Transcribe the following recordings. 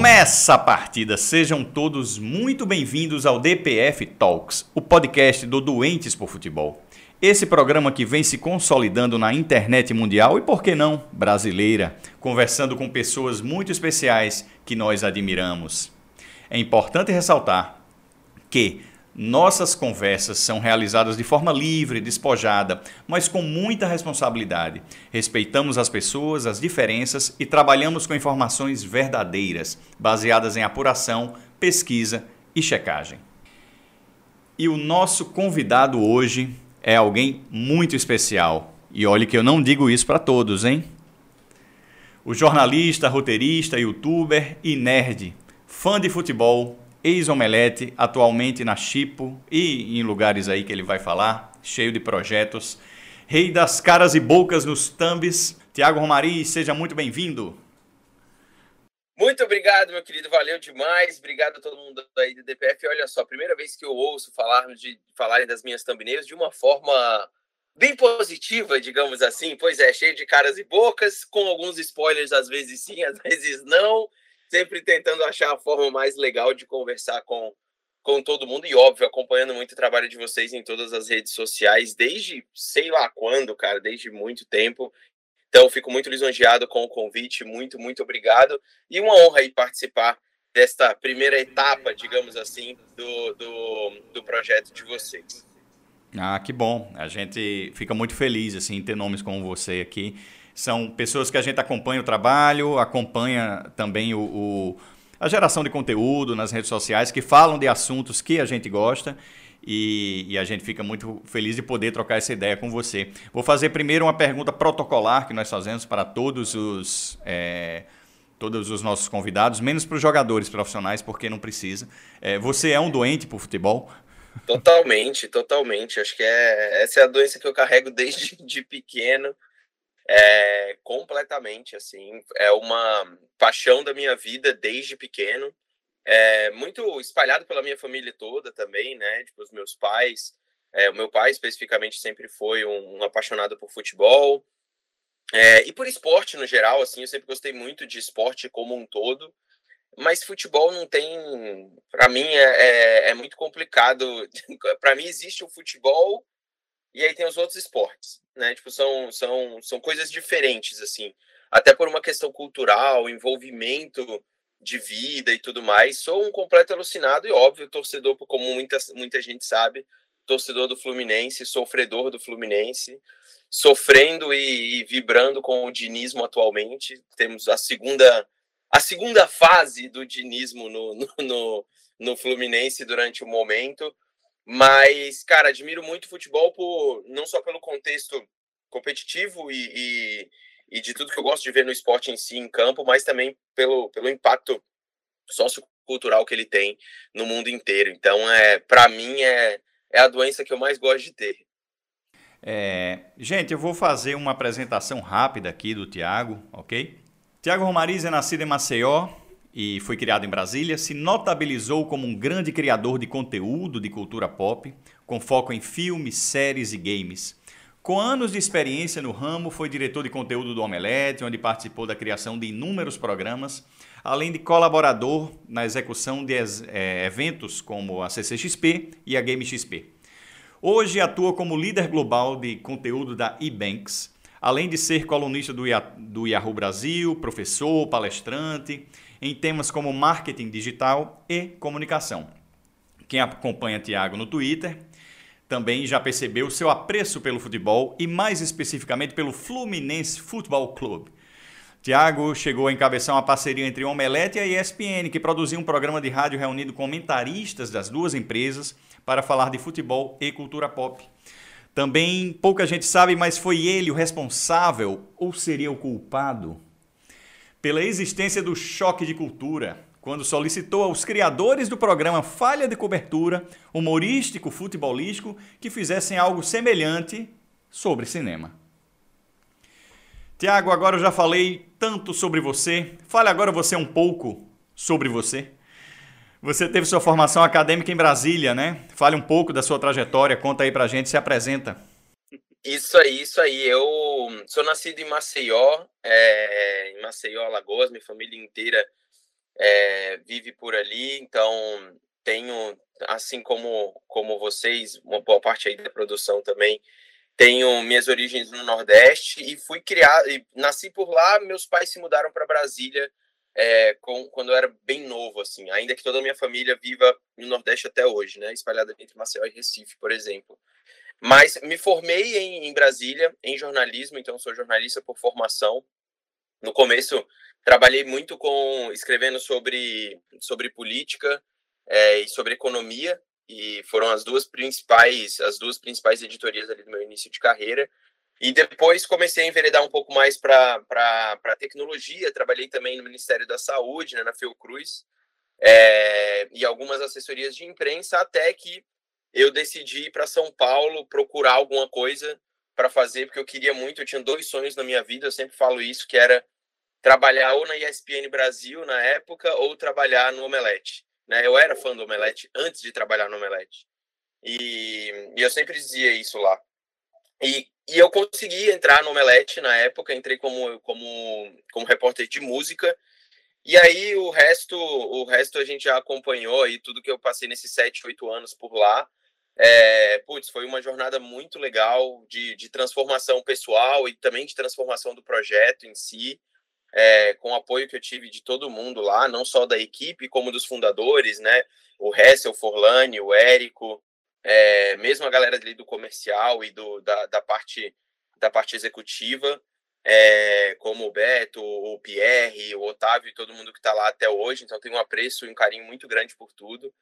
Começa a partida, sejam todos muito bem-vindos ao DPF Talks, o podcast do Doentes por Futebol. Esse programa que vem se consolidando na internet mundial e, por que não, brasileira, conversando com pessoas muito especiais que nós admiramos. É importante ressaltar que nossas conversas são realizadas de forma livre, despojada, mas com muita responsabilidade. Respeitamos as pessoas, as diferenças e trabalhamos com informações verdadeiras, baseadas em apuração, pesquisa e checagem. E o nosso convidado hoje é alguém muito especial. E olhe que eu não digo isso para todos, hein? O jornalista, roteirista, youtuber e nerd, fã de futebol, ex-omelete, atualmente na Chipo e em lugares aí que ele vai falar, cheio de projetos. Rei das caras e bocas nos thumbs, Tiago Romari, seja muito bem-vindo. Muito obrigado, meu querido, valeu demais. Obrigado a todo mundo aí do DPF. Olha só, primeira vez que eu ouço falar de falarem das minhas thumbnails de uma forma bem positiva, digamos assim. Pois é, cheio de caras e bocas, com alguns spoilers, às vezes sim, às vezes não sempre tentando achar a forma mais legal de conversar com, com todo mundo e, óbvio, acompanhando muito o trabalho de vocês em todas as redes sociais, desde sei lá quando, cara, desde muito tempo. Então, fico muito lisonjeado com o convite, muito, muito obrigado. E uma honra aí participar desta primeira etapa, digamos assim, do, do, do projeto de vocês. Ah, que bom. A gente fica muito feliz assim, em ter nomes como você aqui. São pessoas que a gente acompanha o trabalho, acompanha também o, o, a geração de conteúdo nas redes sociais, que falam de assuntos que a gente gosta. E, e, a gente fica muito feliz de poder trocar essa ideia com você. Vou fazer primeiro uma pergunta protocolar que nós fazemos para todos os, é, todos os nossos convidados, menos para os jogadores profissionais, porque não precisa. É, você é um doente por futebol? Totalmente, totalmente. Acho que é, essa é a doença que eu carrego desde de pequeno. É, completamente, assim, é uma paixão da minha vida desde pequeno, é, muito espalhado pela minha família toda também, né, tipo, os meus pais, é, o meu pai especificamente sempre foi um, um apaixonado por futebol, é, e por esporte no geral, assim, eu sempre gostei muito de esporte como um todo, mas futebol não tem, para mim é, é, é muito complicado, para mim existe o futebol e aí tem os outros esportes, né? Tipo, são, são, são coisas diferentes, assim. Até por uma questão cultural, envolvimento de vida e tudo mais. Sou um completo alucinado e, óbvio, torcedor, como muita, muita gente sabe, torcedor do Fluminense, sofredor do Fluminense, sofrendo e, e vibrando com o dinismo atualmente. Temos a segunda, a segunda fase do dinismo no, no, no, no Fluminense durante o momento mas, cara, admiro muito o futebol por, não só pelo contexto competitivo e, e, e, de tudo que eu gosto de ver no esporte em si, em campo, mas também pelo, pelo impacto sociocultural que ele tem no mundo inteiro. Então, é, para mim, é, é a doença que eu mais gosto de ter. É, gente, eu vou fazer uma apresentação rápida aqui do Tiago, ok? Tiago Romariz é nascido em Maceió, e foi criado em Brasília, se notabilizou como um grande criador de conteúdo de cultura pop, com foco em filmes, séries e games. Com anos de experiência no ramo, foi diretor de conteúdo do Omelete, onde participou da criação de inúmeros programas, além de colaborador na execução de é, eventos como a CCXP e a Game XP. Hoje atua como líder global de conteúdo da eBanks, além de ser colunista do Yahoo Brasil, professor, palestrante em temas como marketing digital e comunicação. Quem acompanha Tiago no Twitter também já percebeu seu apreço pelo futebol e mais especificamente pelo Fluminense Futebol Clube. Tiago chegou a encabeçar uma parceria entre Omelete e a ESPN, que produziu um programa de rádio reunindo comentaristas das duas empresas para falar de futebol e cultura pop. Também pouca gente sabe, mas foi ele o responsável ou seria o culpado pela existência do choque de cultura, quando solicitou aos criadores do programa Falha de Cobertura, humorístico futebolístico, que fizessem algo semelhante sobre cinema. Tiago, agora eu já falei tanto sobre você. Fale agora você um pouco sobre você. Você teve sua formação acadêmica em Brasília, né? Fale um pouco da sua trajetória, conta aí pra gente, se apresenta. Isso aí, isso aí. Eu sou nascido em Maceió, é, em Maceió, Alagoas, minha família inteira é, vive por ali, então tenho, assim como, como vocês, uma boa parte aí da produção também, tenho minhas origens no Nordeste e fui criado, e nasci por lá, meus pais se mudaram para Brasília é, com, quando eu era bem novo, assim, ainda que toda a minha família viva no Nordeste até hoje, né, espalhada entre Maceió e Recife, por exemplo. Mas me formei em, em Brasília, em jornalismo, então sou jornalista por formação. No começo, trabalhei muito com escrevendo sobre, sobre política é, e sobre economia, e foram as duas principais as duas principais editorias ali do meu início de carreira. E depois comecei a enveredar um pouco mais para tecnologia. Trabalhei também no Ministério da Saúde, né, na Fiocruz, é, e algumas assessorias de imprensa, até que eu decidi ir para São Paulo procurar alguma coisa para fazer, porque eu queria muito. Eu tinha dois sonhos na minha vida, eu sempre falo isso, que era trabalhar ou na ESPN Brasil na época, ou trabalhar no Omelete. Né? Eu era fã do Omelete antes de trabalhar no Omelete. E, e eu sempre dizia isso lá. E, e eu consegui entrar no Omelete na época, entrei como, como, como repórter de música. E aí o resto, o resto a gente já acompanhou e tudo que eu passei nesses sete, oito anos por lá. É, putz, foi uma jornada muito legal de, de transformação pessoal e também de transformação do projeto em si, é, com o apoio que eu tive de todo mundo lá, não só da equipe, como dos fundadores, né? O Hessel, o Forlani, o Érico, é, mesmo a galera ali do comercial e do, da, da, parte, da parte executiva, é, como o Beto, o Pierre, o Otávio e todo mundo que está lá até hoje. Então, tenho um apreço e um carinho muito grande por tudo.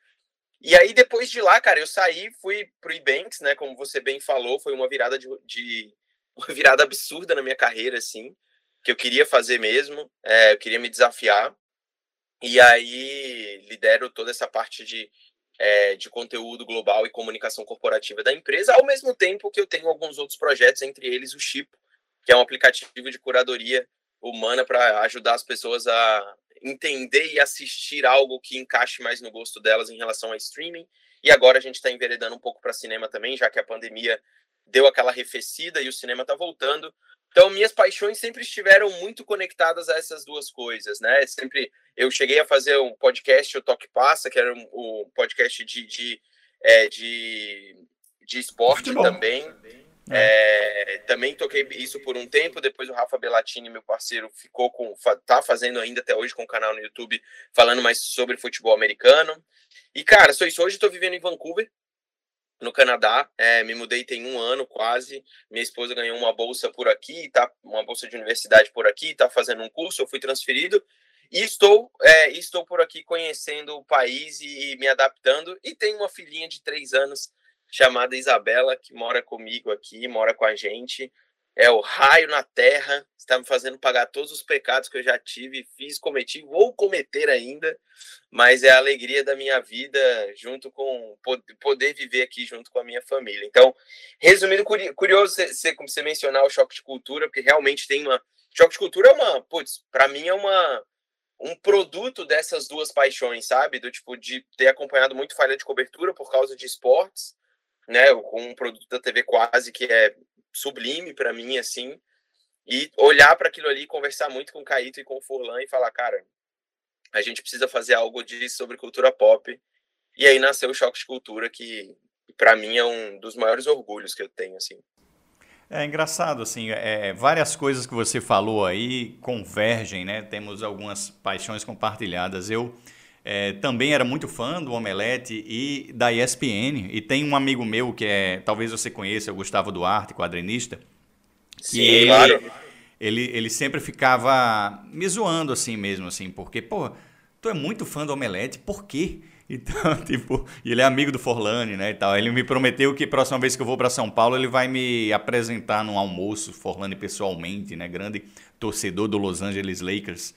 E aí, depois de lá, cara, eu saí, fui pro Ebanks, né? Como você bem falou, foi uma virada de, de uma virada absurda na minha carreira, assim, que eu queria fazer mesmo, é, eu queria me desafiar. E aí lidero toda essa parte de, é, de conteúdo global e comunicação corporativa da empresa, ao mesmo tempo que eu tenho alguns outros projetos, entre eles o Chip, que é um aplicativo de curadoria humana para ajudar as pessoas a entender e assistir algo que encaixe mais no gosto delas em relação a streaming. E agora a gente está enveredando um pouco para cinema também, já que a pandemia deu aquela arrefecida e o cinema está voltando. Então, minhas paixões sempre estiveram muito conectadas a essas duas coisas, né? Sempre eu cheguei a fazer um podcast, o Toque Passa, que era um, um podcast de, de, é, de, de esporte também. É. é, também toquei isso por um tempo. Depois o Rafa Bellatini, meu parceiro, ficou com. tá fazendo ainda até hoje com o canal no YouTube, falando mais sobre futebol americano. E, cara, sou isso. Hoje estou vivendo em Vancouver, no Canadá. É, me mudei tem um ano quase. Minha esposa ganhou uma bolsa por aqui, tá, uma bolsa de universidade por aqui, está fazendo um curso. Eu fui transferido e estou, é, estou por aqui conhecendo o país e, e me adaptando. E tenho uma filhinha de três anos chamada Isabela, que mora comigo aqui, mora com a gente. É o raio na terra, está me fazendo pagar todos os pecados que eu já tive, fiz, cometi, vou cometer ainda, mas é a alegria da minha vida junto com poder viver aqui junto com a minha família. Então, resumindo, curioso você, você mencionar o choque de cultura, porque realmente tem uma. Choque de cultura é uma, putz, para mim é uma um produto dessas duas paixões, sabe? Do tipo de ter acompanhado muito falha de cobertura por causa de esportes né, com um produto da TV quase que é sublime para mim, assim, e olhar para aquilo ali, conversar muito com o Caíto e com o Furlan e falar, cara, a gente precisa fazer algo de sobre cultura pop. E aí nasceu o Choque de Cultura, que para mim é um dos maiores orgulhos que eu tenho, assim. É engraçado, assim, é, várias coisas que você falou aí convergem, né? Temos algumas paixões compartilhadas. Eu é, também era muito fã do Omelete e da ESPN. E tem um amigo meu que é, talvez você conheça, o Gustavo Duarte, quadrinista. Que Sim, ele, claro. Ele, ele sempre ficava me zoando assim mesmo, assim, porque, pô, tu é muito fã do Omelete, por quê? Então, tipo, e ele é amigo do Forlane, né, e tal. Ele me prometeu que próxima vez que eu vou para São Paulo, ele vai me apresentar num almoço, Forlane pessoalmente, né, grande torcedor do Los Angeles Lakers.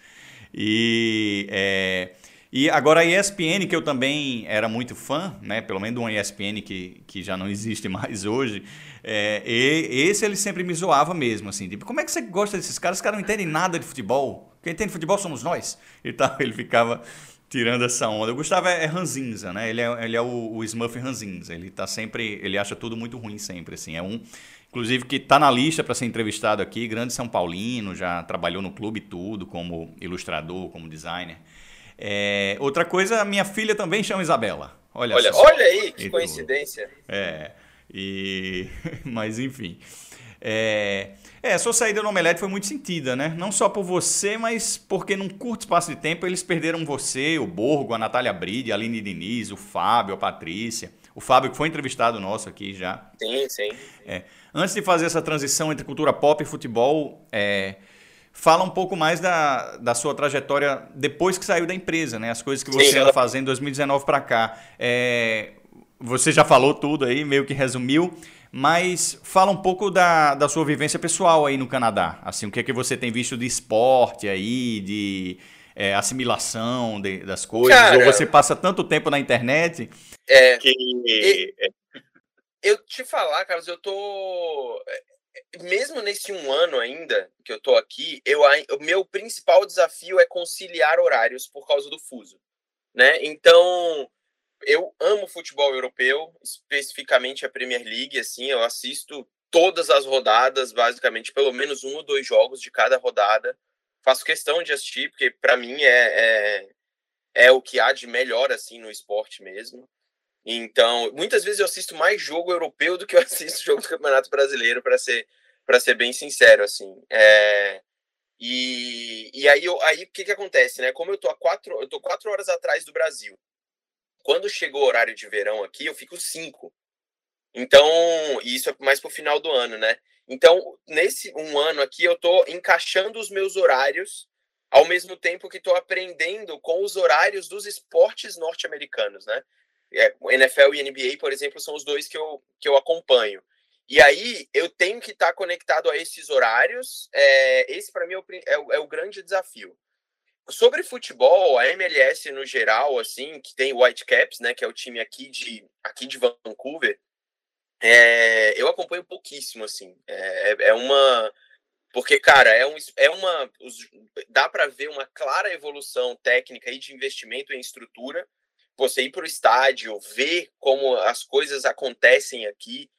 E é, e agora a ESPN, que eu também era muito fã, né? Pelo menos uma ESPN que, que já não existe mais hoje. É, e esse ele sempre me zoava mesmo, assim. Tipo, como é que você gosta desses caras? Os caras não entendem nada de futebol. Quem entende futebol somos nós. E tal, ele ficava tirando essa onda. O Gustavo é, é ranzinza, né? Ele é, ele é o, o Smurf ranzinza. Ele tá sempre... Ele acha tudo muito ruim sempre, assim. É um... Inclusive que está na lista para ser entrevistado aqui, grande São Paulino, já trabalhou no clube tudo, como ilustrador, como designer. É, outra coisa, minha filha também chama Isabela. Olha, olha, só. olha aí, que coincidência. É, e... mas enfim. É, é, a sua saída no Omelete foi muito sentida, né? Não só por você, mas porque num curto espaço de tempo eles perderam você, o Borgo, a Natália Bride, a Aline Diniz, o Fábio, a Patrícia. O Fábio que foi entrevistado nosso aqui já. Sim, sim. É, antes de fazer essa transição entre cultura pop e futebol, é, fala um pouco mais da, da sua trajetória depois que saiu da empresa, né? As coisas que você anda fazendo de 2019 para cá. É, você já falou tudo aí, meio que resumiu, mas fala um pouco da, da sua vivência pessoal aí no Canadá. Assim, o que é que você tem visto de esporte aí, de é, assimilação de, das coisas? Cara, Ou você passa tanto tempo na internet é, que... E, eu te falar, Carlos, eu tô mesmo nesse um ano ainda que eu tô aqui, eu, o meu principal desafio é conciliar horários por causa do fuso, né? Então, eu amo futebol europeu, especificamente a Premier League, assim, eu assisto todas as rodadas, basicamente, pelo menos um ou dois jogos de cada rodada. Faço questão de assistir, porque para mim é, é, é o que há de melhor, assim, no esporte mesmo. Então, muitas vezes eu assisto mais jogo europeu do que eu assisto jogo do Campeonato Brasileiro, para ser, ser bem sincero, assim. É... E, e aí, aí o que, que acontece, né? Como eu tô, a quatro, eu tô quatro horas atrás do Brasil, quando chegou o horário de verão aqui, eu fico cinco. Então, isso é mais pro final do ano, né? Então, nesse um ano aqui, eu tô encaixando os meus horários ao mesmo tempo que estou aprendendo com os horários dos esportes norte-americanos, né? É, NFL e NBA, por exemplo, são os dois que eu, que eu acompanho. E aí eu tenho que estar tá conectado a esses horários. É, esse, para mim, é o, é, é o, grande desafio. Sobre futebol, a MLS no geral, assim, que tem o Whitecaps, né, que é o time aqui de, aqui de Vancouver, é, eu acompanho pouquíssimo, assim. É, é, é uma. Porque, cara, é, um, é uma. Dá para ver uma clara evolução técnica e de investimento em estrutura você ir para o estádio, ver como as coisas acontecem aqui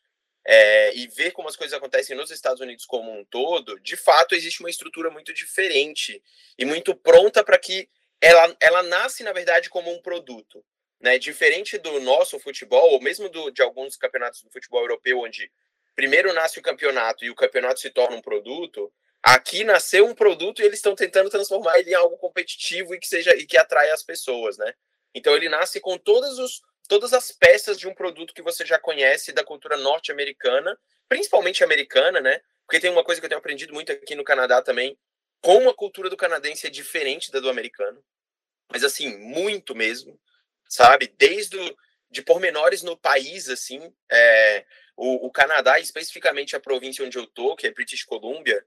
é, e ver como as coisas acontecem nos Estados Unidos como um todo, de fato existe uma estrutura muito diferente e muito pronta para que ela, ela nasce, na verdade, como um produto. Né? Diferente do nosso futebol, ou mesmo do, de alguns campeonatos do futebol europeu, onde primeiro nasce o campeonato e o campeonato se torna um produto, aqui nasceu um produto e eles estão tentando transformar ele em algo competitivo e que seja e que atraia as pessoas, né? Então ele nasce com todos os, todas as peças de um produto que você já conhece da cultura norte-americana, principalmente americana, né? Porque tem uma coisa que eu tenho aprendido muito aqui no Canadá também, como a cultura do canadense é diferente da do americano. Mas assim, muito mesmo, sabe? Desde o, de pormenores no país, assim, é, o, o, Canadá, especificamente a província onde eu tô, que é British Columbia,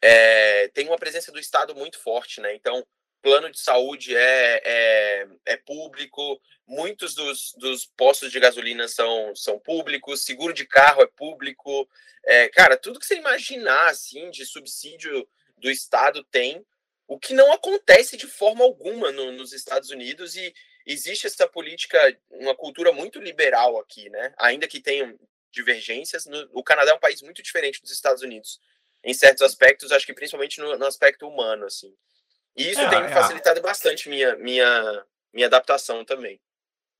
é, tem uma presença do Estado muito forte, né? Então, plano de saúde é, é, é público, muitos dos, dos, postos de gasolina são, são públicos, seguro de carro é público, é, cara, tudo que você imaginar assim de subsídio do Estado tem, o que não acontece de forma alguma no, nos Estados Unidos e existe essa política, uma cultura muito liberal aqui, né? Ainda que tenham divergências, no, o Canadá é um país muito diferente dos Estados Unidos em certos aspectos, acho que principalmente no, no aspecto humano, assim. E isso é, tem é facilitado a... bastante minha, minha, minha adaptação também.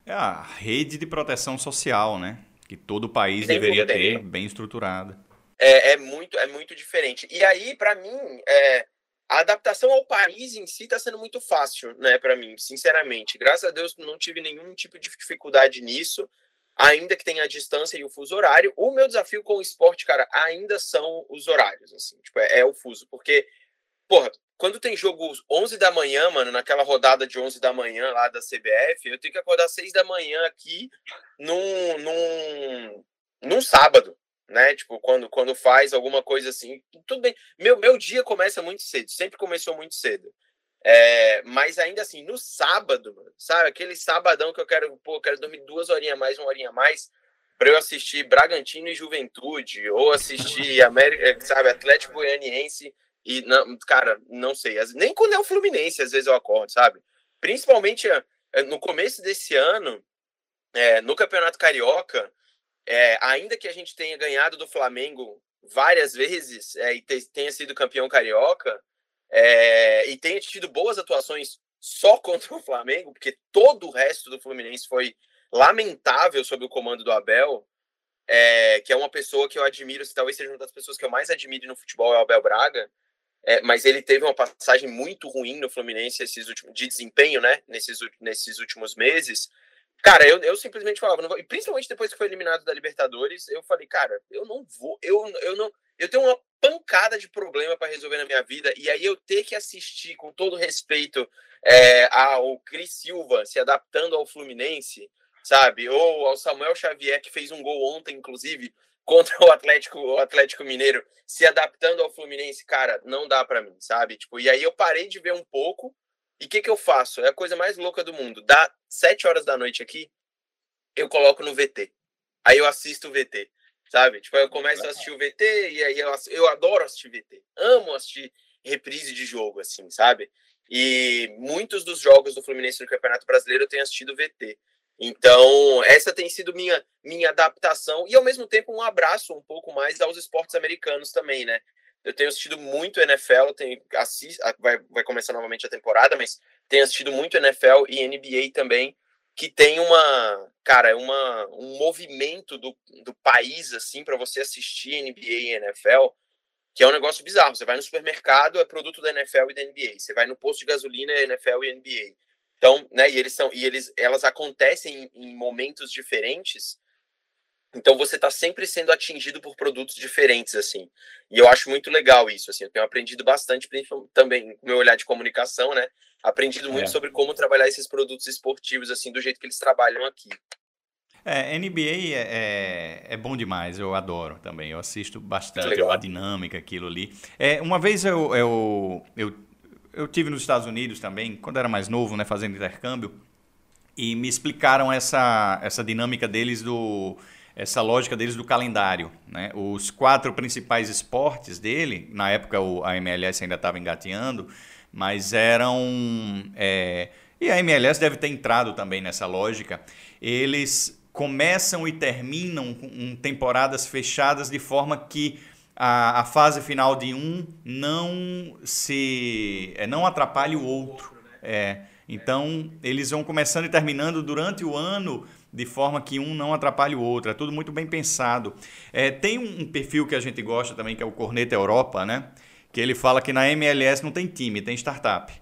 É a rede de proteção social, né? Que todo país deveria ter, bem estruturada. É, é, muito, é muito diferente. E aí, para mim, é, a adaptação ao país em si está sendo muito fácil, né, para mim, sinceramente. Graças a Deus não tive nenhum tipo de dificuldade nisso, ainda que tenha a distância e o fuso horário. O meu desafio com o esporte, cara, ainda são os horários, assim, tipo, é, é o fuso, porque, porra, quando tem jogo 11 da manhã, mano, naquela rodada de 11 da manhã lá da CBF, eu tenho que acordar 6 da manhã aqui num, num, num sábado, né? Tipo, quando, quando faz alguma coisa assim, tudo bem. Meu, meu dia começa muito cedo, sempre começou muito cedo. É, mas ainda assim, no sábado, sabe? Aquele sabadão que eu quero, pô, eu quero dormir duas horinhas mais, uma horinha mais, para eu assistir Bragantino e Juventude, ou assistir América, sabe, Atlético Goianiense e, não, cara, não sei. Nem quando é o Fluminense, às vezes eu acordo, sabe? Principalmente eh, no começo desse ano, é, no Campeonato Carioca, é, ainda que a gente tenha ganhado do Flamengo várias vezes é, e te, tenha sido campeão carioca, e tenha tido boas atuações só contra o Flamengo, porque todo o resto do Fluminense foi lamentável sob o comando do Abel, que é uma pessoa que eu admiro, talvez seja uma das pessoas que eu mais admiro no futebol, é o Abel Braga, é, mas ele teve uma passagem muito ruim no Fluminense esses últimos, de desempenho, né, nesses, nesses últimos meses. Cara, eu, eu simplesmente falava, vou, e principalmente depois que foi eliminado da Libertadores, eu falei, cara, eu não vou, eu, eu não, eu tenho uma pancada de problema para resolver na minha vida, e aí eu ter que assistir, com todo respeito, é, ao Cris Silva se adaptando ao Fluminense, sabe? Ou ao Samuel Xavier, que fez um gol ontem, inclusive, contra o Atlético, o Atlético Mineiro, se adaptando ao Fluminense, cara, não dá para mim, sabe? Tipo, e aí eu parei de ver um pouco. E o que, que eu faço? É a coisa mais louca do mundo. Dá sete horas da noite aqui, eu coloco no VT. Aí eu assisto o VT, sabe? Tipo, eu começo a assistir o VT e aí eu, eu adoro assistir VT. Amo assistir reprise de jogo, assim, sabe? E muitos dos jogos do Fluminense no Campeonato Brasileiro eu tenho assistido VT. Então, essa tem sido minha, minha adaptação e, ao mesmo tempo, um abraço um pouco mais aos esportes americanos também, né? Eu tenho assistido muito NFL, tenho, assist, vai, vai começar novamente a temporada, mas tenho assistido muito NFL e NBA também, que tem uma, cara, uma, um movimento do, do país, assim, para você assistir NBA e NFL, que é um negócio bizarro. Você vai no supermercado, é produto da NFL e da NBA. Você vai no posto de gasolina, é NFL e NBA. Então, né, e eles são e eles elas acontecem em, em momentos diferentes. Então você está sempre sendo atingido por produtos diferentes assim. E eu acho muito legal isso assim. Eu tenho aprendido bastante também com meu olhar de comunicação, né? Aprendido muito é. sobre como trabalhar esses produtos esportivos assim do jeito que eles trabalham aqui. É, NBA é, é, é, bom demais, eu adoro também. Eu assisto bastante a dinâmica, aquilo ali. É, uma vez eu, eu, eu eu tive nos Estados Unidos também, quando era mais novo, né, fazendo intercâmbio, e me explicaram essa, essa dinâmica deles do essa lógica deles do calendário, né? Os quatro principais esportes dele, na época a MLS ainda estava engateando, mas eram é, e a MLS deve ter entrado também nessa lógica. Eles começam e terminam com temporadas fechadas de forma que a, a fase final de um não se é, não atrapalhe o outro. É, então, eles vão começando e terminando durante o ano de forma que um não atrapalhe o outro. É tudo muito bem pensado. É, tem um perfil que a gente gosta também, que é o Corneta Europa, né? Que ele fala que na MLS não tem time, tem startup.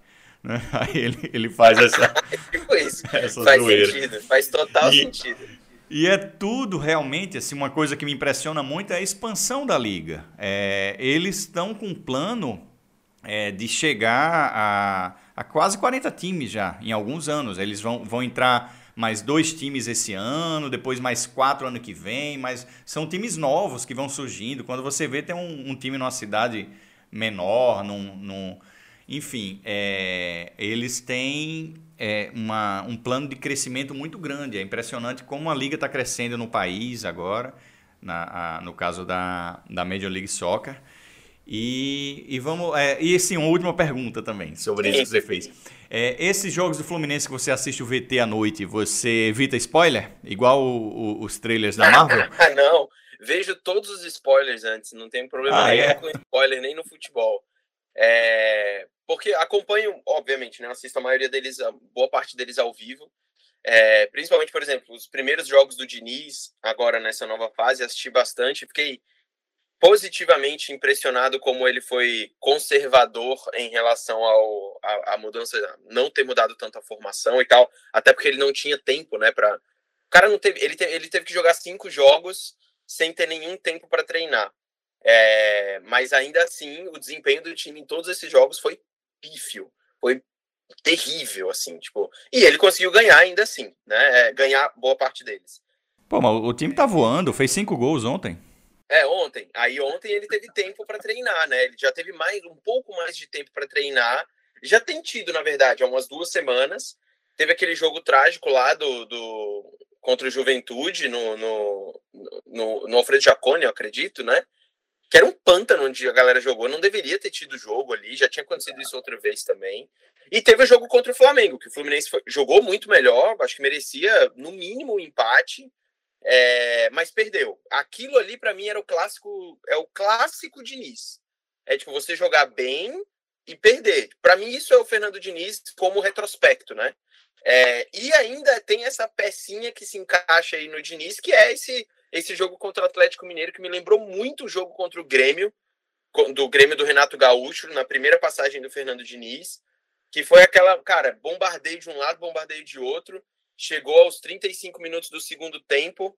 Né? Aí ele, ele faz essa. tipo isso. Essa faz zoeira. sentido, faz total e, sentido. E é tudo realmente, assim, uma coisa que me impressiona muito é a expansão da liga. É, eles estão com um plano é, de chegar a, a quase 40 times já, em alguns anos. Eles vão, vão entrar mais dois times esse ano, depois mais quatro ano que vem, mas são times novos que vão surgindo. Quando você vê, tem um, um time numa cidade menor, num, num enfim, é, eles têm é, uma, um plano de crescimento muito grande. É impressionante como a liga está crescendo no país agora, na, a, no caso da, da Major League Soccer. E, e vamos. É, e sim, uma última pergunta também sobre isso que você fez. É, esses jogos do Fluminense que você assiste o VT à noite, você evita spoiler? Igual o, o, os trailers da Marvel? não, vejo todos os spoilers antes, não tem problema ah, nenhum é? com spoiler nem no futebol. É, porque acompanho, obviamente, né? Assisto a maioria deles, a boa parte deles ao vivo. É, principalmente, por exemplo, os primeiros jogos do Diniz, agora nessa nova fase, assisti bastante. Fiquei positivamente impressionado como ele foi conservador em relação ao a, a, mudança, não ter mudado tanto a formação e tal, até porque ele não tinha tempo, né, para o cara não teve, ele, te, ele teve que jogar cinco jogos sem ter nenhum tempo para treinar. É, mas ainda assim, o desempenho do time em todos esses jogos foi pífio, foi terrível, assim, tipo. E ele conseguiu ganhar ainda assim, né? É, ganhar boa parte deles. Pô, mas o time tá voando, fez cinco gols ontem. É, ontem. Aí ontem ele teve tempo para treinar, né? Ele já teve mais um pouco mais de tempo para treinar. Já tem tido, na verdade, há umas duas semanas. Teve aquele jogo trágico lá do, do contra o Juventude no, no, no, no Alfredo Jaconi, eu acredito, né? Que era um pântano onde a galera jogou, não deveria ter tido jogo ali, já tinha acontecido isso outra vez também. E teve o jogo contra o Flamengo, que o Fluminense foi, jogou muito melhor, acho que merecia no mínimo um empate, é, mas perdeu. Aquilo ali para mim era o clássico, é o clássico Diniz. É tipo você jogar bem, e perder. Para mim, isso é o Fernando Diniz como retrospecto, né? É, e ainda tem essa pecinha que se encaixa aí no Diniz, que é esse, esse jogo contra o Atlético Mineiro, que me lembrou muito o jogo contra o Grêmio, do Grêmio do Renato Gaúcho, na primeira passagem do Fernando Diniz, que foi aquela, cara, bombardeio de um lado, bombardeio de outro. Chegou aos 35 minutos do segundo tempo,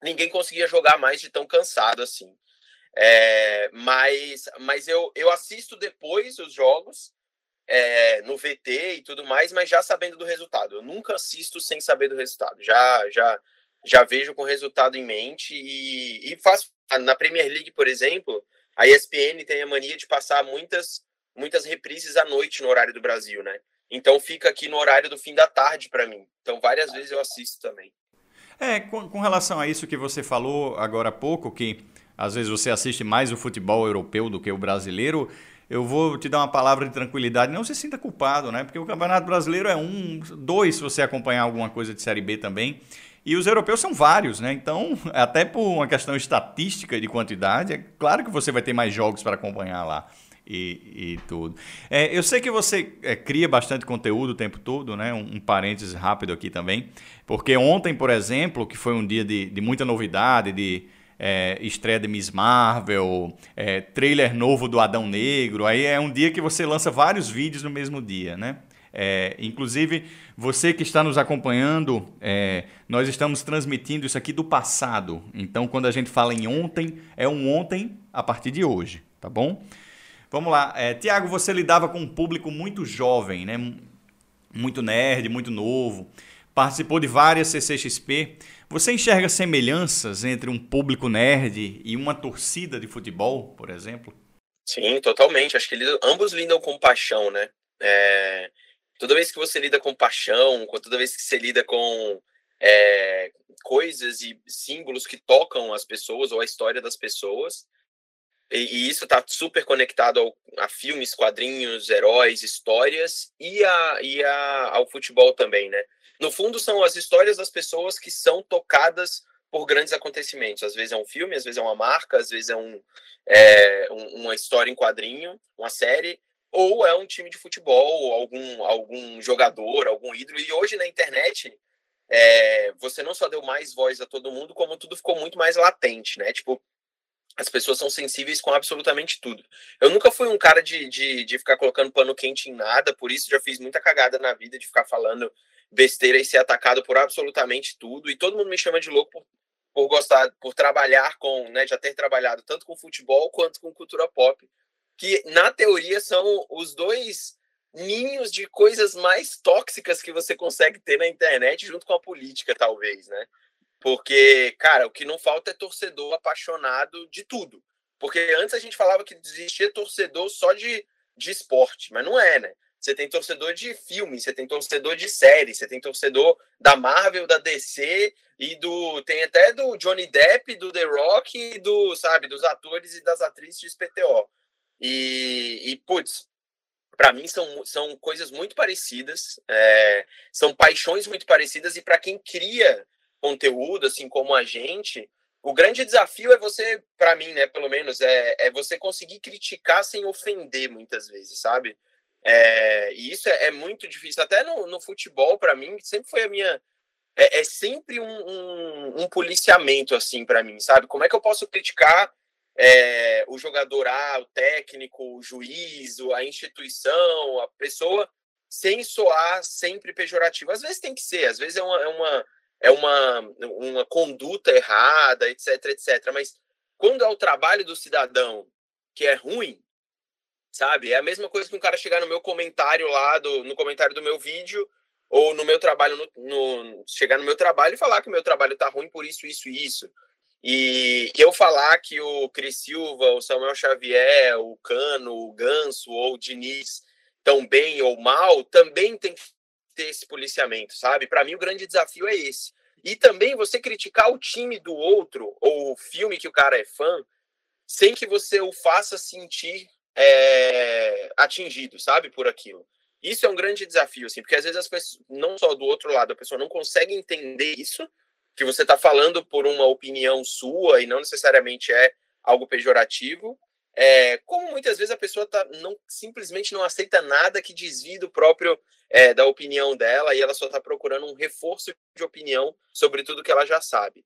ninguém conseguia jogar mais de tão cansado assim. É, mas mas eu, eu assisto depois os jogos é, no VT e tudo mais, mas já sabendo do resultado. Eu nunca assisto sem saber do resultado. Já já já vejo com resultado em mente e, e faço na Premier League, por exemplo, a ESPN tem a mania de passar muitas muitas reprises à noite no horário do Brasil, né? Então fica aqui no horário do fim da tarde para mim. Então várias vezes eu assisto também. É, com, com relação a isso que você falou agora há pouco, que às vezes você assiste mais o futebol europeu do que o brasileiro, eu vou te dar uma palavra de tranquilidade. Não se sinta culpado, né? Porque o Campeonato Brasileiro é um, dois, se você acompanhar alguma coisa de Série B também. E os europeus são vários, né? Então, até por uma questão estatística de quantidade, é claro que você vai ter mais jogos para acompanhar lá e, e tudo. É, eu sei que você é, cria bastante conteúdo o tempo todo, né? Um, um parênteses rápido aqui também. Porque ontem, por exemplo, que foi um dia de, de muita novidade, de é, estreia de Miss Marvel, é, trailer novo do Adão Negro. Aí é um dia que você lança vários vídeos no mesmo dia, né? É, inclusive, você que está nos acompanhando, é, nós estamos transmitindo isso aqui do passado. Então, quando a gente fala em ontem, é um ontem a partir de hoje, tá bom? Vamos lá. É, Tiago, você lidava com um público muito jovem, né? Muito nerd, muito novo. Participou de várias CCXP. Você enxerga semelhanças entre um público nerd e uma torcida de futebol, por exemplo? Sim, totalmente. Acho que eles, ambos lidam com paixão, né? É, toda vez que você lida com paixão, toda vez que você lida com é, coisas e símbolos que tocam as pessoas ou a história das pessoas, e, e isso está super conectado ao, a filmes, quadrinhos, heróis, histórias e, a, e a, ao futebol também, né? No fundo, são as histórias das pessoas que são tocadas por grandes acontecimentos. Às vezes é um filme, às vezes é uma marca, às vezes é, um, é um, uma história em quadrinho, uma série, ou é um time de futebol, algum, algum jogador, algum ídolo. E hoje na internet, é, você não só deu mais voz a todo mundo, como tudo ficou muito mais latente, né? Tipo, as pessoas são sensíveis com absolutamente tudo. Eu nunca fui um cara de, de, de ficar colocando pano quente em nada, por isso já fiz muita cagada na vida de ficar falando besteira e ser atacado por absolutamente tudo. E todo mundo me chama de louco por, por gostar, por trabalhar com, né, já ter trabalhado tanto com futebol quanto com cultura pop, que na teoria são os dois ninhos de coisas mais tóxicas que você consegue ter na internet, junto com a política, talvez, né? Porque, cara, o que não falta é torcedor apaixonado de tudo. Porque antes a gente falava que existia torcedor só de, de esporte, mas não é, né? Você tem torcedor de filme, você tem torcedor de série, você tem torcedor da Marvel, da DC e do tem até do Johnny Depp, do The Rock e do, sabe, dos atores e das atrizes de SPTO. E, e putz, para mim são, são coisas muito parecidas, é, são paixões muito parecidas e para quem cria conteúdo, assim como a gente, o grande desafio é você, para mim, né, pelo menos, é, é você conseguir criticar sem ofender muitas vezes, sabe? É, e isso é, é, muito difícil. Até no, no futebol, para mim, sempre foi a minha. É, é sempre um, um, um, policiamento, assim, para mim, sabe? Como é que eu posso criticar é, o jogador A, o técnico, o juiz, a instituição, a pessoa, sem soar sempre pejorativo? Às vezes tem que ser, às vezes é uma, é uma, é uma, uma conduta errada, etc, etc. Mas quando é o trabalho do cidadão que é ruim, sabe? É a mesma coisa que um cara chegar no meu comentário lá, do, no comentário do meu vídeo, ou no meu trabalho, no, no, chegar no meu trabalho e falar que o meu trabalho tá ruim por isso, isso e isso. E eu falar que o Cris Silva, o Samuel Xavier, o Cano, o Ganso ou o Diniz estão bem ou mal, também tem que ter esse policiamento, sabe? Para mim, o grande desafio é esse. E também você criticar o time do outro, ou o filme que o cara é fã, sem que você o faça sentir é, atingido, sabe, por aquilo. Isso é um grande desafio, assim, porque às vezes as pessoas, não só do outro lado, a pessoa não consegue entender isso, que você está falando por uma opinião sua e não necessariamente é algo pejorativo, É, como muitas vezes a pessoa tá, não, simplesmente não aceita nada que desvie do próprio é, da opinião dela e ela só está procurando um reforço de opinião sobre tudo que ela já sabe.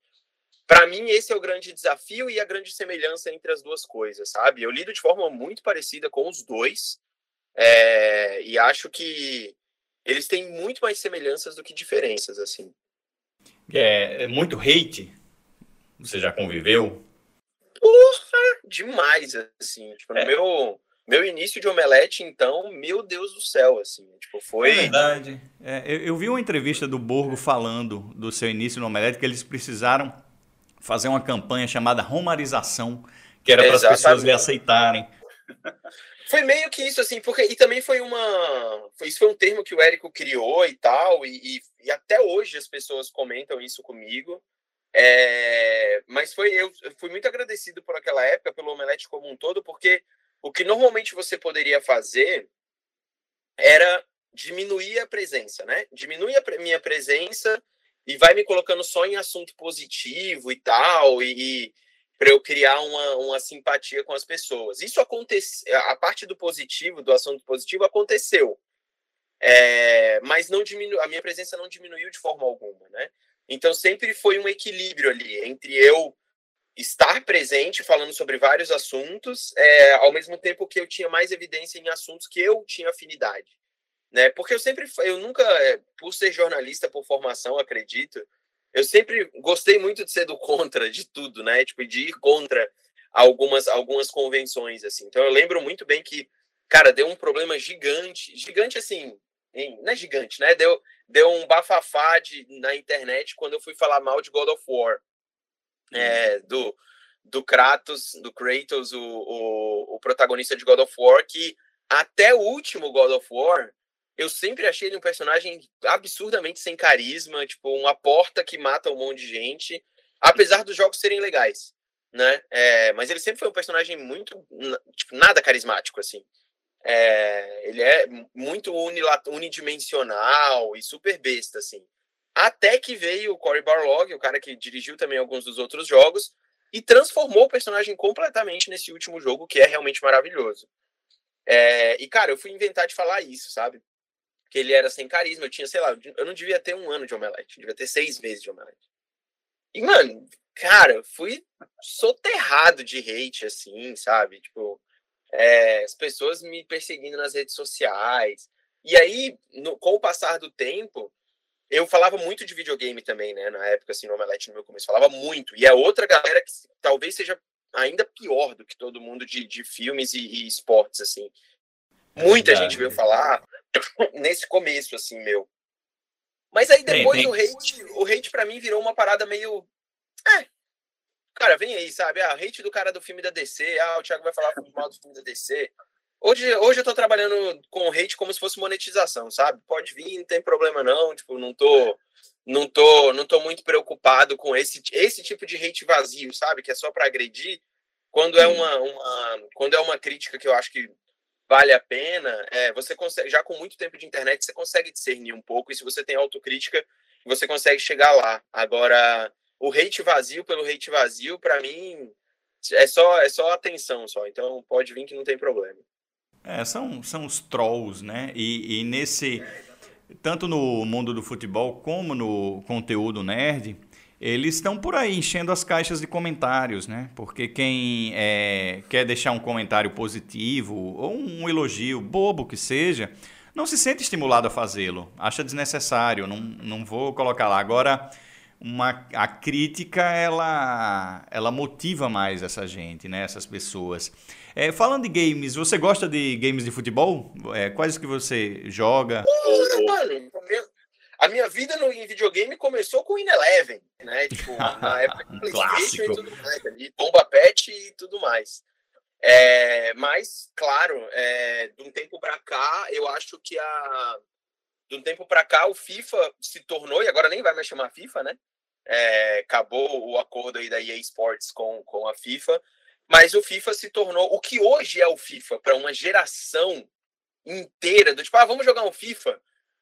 Para mim, esse é o grande desafio e a grande semelhança entre as duas coisas, sabe? Eu lido de forma muito parecida com os dois é, e acho que eles têm muito mais semelhanças do que diferenças, assim. É, é muito hate. Você já conviveu? Porra, demais, assim. Tipo, é. no meu, meu início de omelete, então, meu Deus do céu, assim. Tipo, foi. É verdade. É, eu, eu, vi uma entrevista do Borgo falando do seu início no omelete, que eles precisaram fazer uma campanha chamada romarização, que era para as pessoas lhe aceitarem. Foi meio que isso, assim, porque. E também foi uma. Foi, isso foi um termo que o Érico criou e tal, e, e, e até hoje as pessoas comentam isso comigo. É, mas foi eu, fui muito agradecido por aquela época, pelo Omelete como um todo, porque o que normalmente você poderia fazer era diminuir a presença, né? Diminuir a minha presença e vai me colocando só em assunto positivo e tal, e para eu criar uma, uma simpatia com as pessoas. Isso aconteceu, a parte do positivo, do assunto positivo, aconteceu. É, mas não diminu, a minha presença não diminuiu de forma alguma, né? Então sempre foi um equilíbrio ali entre eu estar presente falando sobre vários assuntos, é, ao mesmo tempo que eu tinha mais evidência em assuntos que eu tinha afinidade, né? Porque eu sempre, eu nunca, é, por ser jornalista por formação, acredito, eu sempre gostei muito de ser do contra de tudo, né? Tipo, de ir contra algumas, algumas convenções, assim. Então, eu lembro muito bem que, cara, deu um problema gigante, gigante assim, não é gigante, né? Deu, deu um bafafá de, na internet quando eu fui falar mal de God of War. É, do, do Kratos, do Kratos, o, o, o protagonista de God of War, que até o último God of War eu sempre achei ele um personagem absurdamente sem carisma, tipo, uma porta que mata um monte de gente, apesar dos jogos serem legais, né? É, mas ele sempre foi um personagem muito, tipo, nada carismático, assim. É, ele é muito unidimensional e super besta, assim. Até que veio o Cory Barlog, o cara que dirigiu também alguns dos outros jogos, e transformou o personagem completamente nesse último jogo, que é realmente maravilhoso. É, e, cara, eu fui inventar de falar isso, sabe? Que ele era sem carisma. Eu tinha, sei lá, eu não devia ter um ano de omelete, eu devia ter seis meses de omelete. E, mano, cara, fui soterrado de hate, assim, sabe? Tipo, é, as pessoas me perseguindo nas redes sociais. E aí, no, com o passar do tempo, eu falava muito de videogame também, né? Na época, assim, no Omelete, no meu começo, falava muito. E é outra galera que talvez seja ainda pior do que todo mundo de, de filmes e, e esportes, assim. É Muita gente veio falar, nesse começo, assim, meu. Mas aí depois tem, tem. o hate, o hate pra mim virou uma parada meio. É. Cara, vem aí, sabe? Ah, hate do cara do filme da DC. Ah, o Thiago vai falar mal do filme da DC. Hoje, hoje eu tô trabalhando com hate como se fosse monetização, sabe? Pode vir, não tem problema não. Tipo, não tô. Não tô, não tô muito preocupado com esse, esse tipo de hate vazio, sabe? Que é só para agredir. Quando é uma, uma, quando é uma crítica que eu acho que vale a pena, é, você consegue, já com muito tempo de internet, você consegue discernir um pouco, e se você tem autocrítica, você consegue chegar lá. Agora, o hate vazio pelo hate vazio, para mim, é só, é só atenção só. Então, pode vir que não tem problema. É, são, são os trolls, né? E, e nesse. Tanto no mundo do futebol como no conteúdo nerd, eles estão por aí enchendo as caixas de comentários, né? Porque quem é, quer deixar um comentário positivo ou um elogio, bobo que seja, não se sente estimulado a fazê-lo. Acha desnecessário, não, não vou colocar lá. Agora, uma, a crítica, ela, ela motiva mais essa gente, né? Essas pessoas. É, falando de games, você gosta de games de futebol? É, quais que você joga? Mano, a minha vida no, em videogame começou com o Ineleven, né? Tipo, na época do PlayStation e tudo mais, ali, bomba pet e tudo mais. É, mas, claro, é, de um tempo para cá, eu acho que a. De um tempo para cá, o FIFA se tornou, e agora nem vai mais chamar FIFA, né? É, acabou o acordo aí da EA Sports com, com a FIFA, mas o FIFA se tornou o que hoje é o FIFA para uma geração inteira do tipo, ah, vamos jogar um FIFA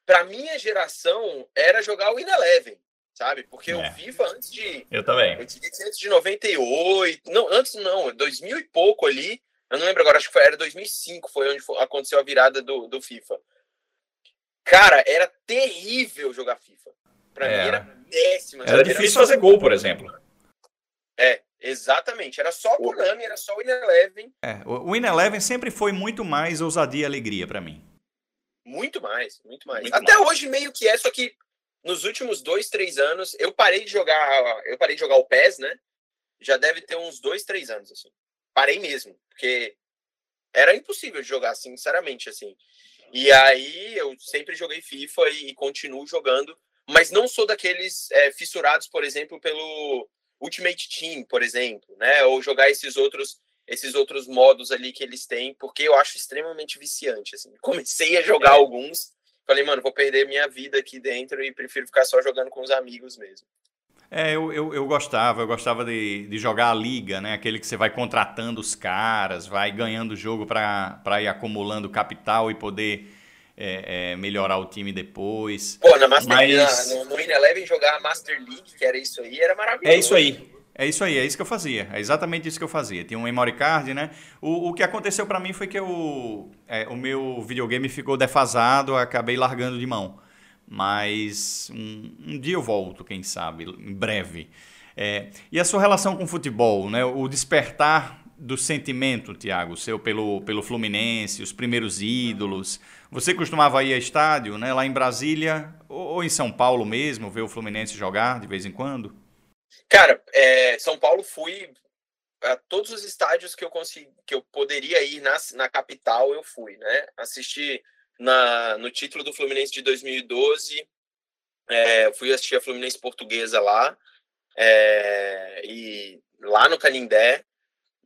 para minha geração, era jogar o Ineleven, sabe? Porque é. o FIFA antes de. Eu também. Antes de 98. Não, antes não, 2000 e pouco ali. Eu não lembro agora, acho que foi, era 2005, foi onde foi, aconteceu a virada do, do FIFA. Cara, era terrível jogar FIFA. Pra Era. mim era péssimo. Era difícil fazer gol, por exemplo. É, exatamente. Era só o Konami, era só o Eleven. É, o Win Eleven sempre foi muito mais ousadia e alegria pra mim. Muito mais, muito mais. Muito Até mais. hoje meio que é, só que nos últimos dois, três anos, eu parei de jogar. Eu parei de jogar o PES, né? Já deve ter uns dois, três anos, assim. Parei mesmo, porque era impossível de jogar, sinceramente, assim. E aí eu sempre joguei FIFA e, e continuo jogando, mas não sou daqueles é, fissurados, por exemplo, pelo Ultimate Team, por exemplo, né? Ou jogar esses outros esses outros modos ali que eles têm, porque eu acho extremamente viciante, assim. Comecei a jogar alguns, falei, mano, vou perder minha vida aqui dentro e prefiro ficar só jogando com os amigos mesmo. É, eu, eu, eu gostava, eu gostava de, de jogar a liga, né? Aquele que você vai contratando os caras, vai ganhando o jogo para ir acumulando capital e poder é, é, melhorar o time depois. Pô, na Master Mas- na- no, no Win Eleven jogar a Master League, que era isso aí, era maravilhoso. É isso aí. É isso aí, é isso que eu fazia. É exatamente isso que eu fazia. Tinha um memory card, né? O, o que aconteceu pra mim foi que eu, é, o meu videogame ficou defasado, acabei largando de mão. Mas um, um dia eu volto, quem sabe, em breve. É, e a sua relação com o futebol, né? O despertar do sentimento, Tiago, seu pelo, pelo Fluminense, os primeiros ídolos. Você costumava ir a estádio, né? Lá em Brasília ou, ou em São Paulo mesmo, ver o Fluminense jogar de vez em quando? Cara, é, São Paulo fui a todos os estádios que eu consegui, que eu poderia ir na, na capital, eu fui, né? Assisti na, no título do Fluminense de 2012, é, fui assistir a Fluminense Portuguesa lá, é, e lá no Canindé,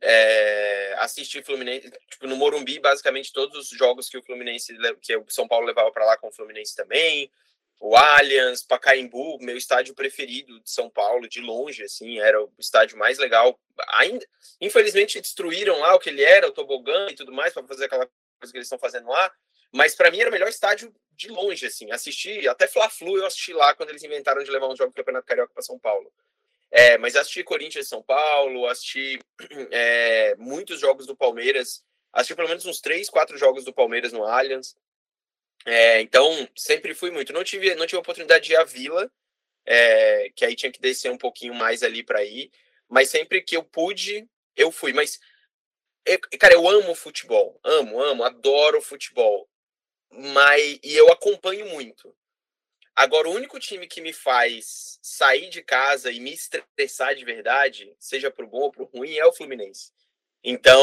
é, assisti Fluminense, tipo, no Morumbi, basicamente todos os jogos que o Fluminense, que o São Paulo levava para lá com o Fluminense também, o Allianz, Pacaembu, meu estádio preferido de São Paulo, de longe, assim, era o estádio mais legal. Ainda, infelizmente destruíram lá o que ele era, o tobogã e tudo mais, para fazer aquela coisa que eles estão fazendo lá. Mas para mim era o melhor estádio de longe, assim. Assisti até Fla-Flu, eu assisti lá quando eles inventaram de levar um jogo do Campeonato Carioca para São Paulo. É, mas assisti Corinthians e São Paulo, assisti é, muitos jogos do Palmeiras, assisti pelo menos uns três, quatro jogos do Palmeiras no Allianz. É, então, sempre fui muito. Não tive, não tive a oportunidade de ir à Vila, é, que aí tinha que descer um pouquinho mais ali para ir, mas sempre que eu pude, eu fui. Mas, eu- cara, eu amo futebol, amo, amo, adoro futebol, mas e eu acompanho muito. Agora, o único time que me faz sair de casa e me estressar de verdade, seja pro bom ou pro ruim, é o Fluminense. Então,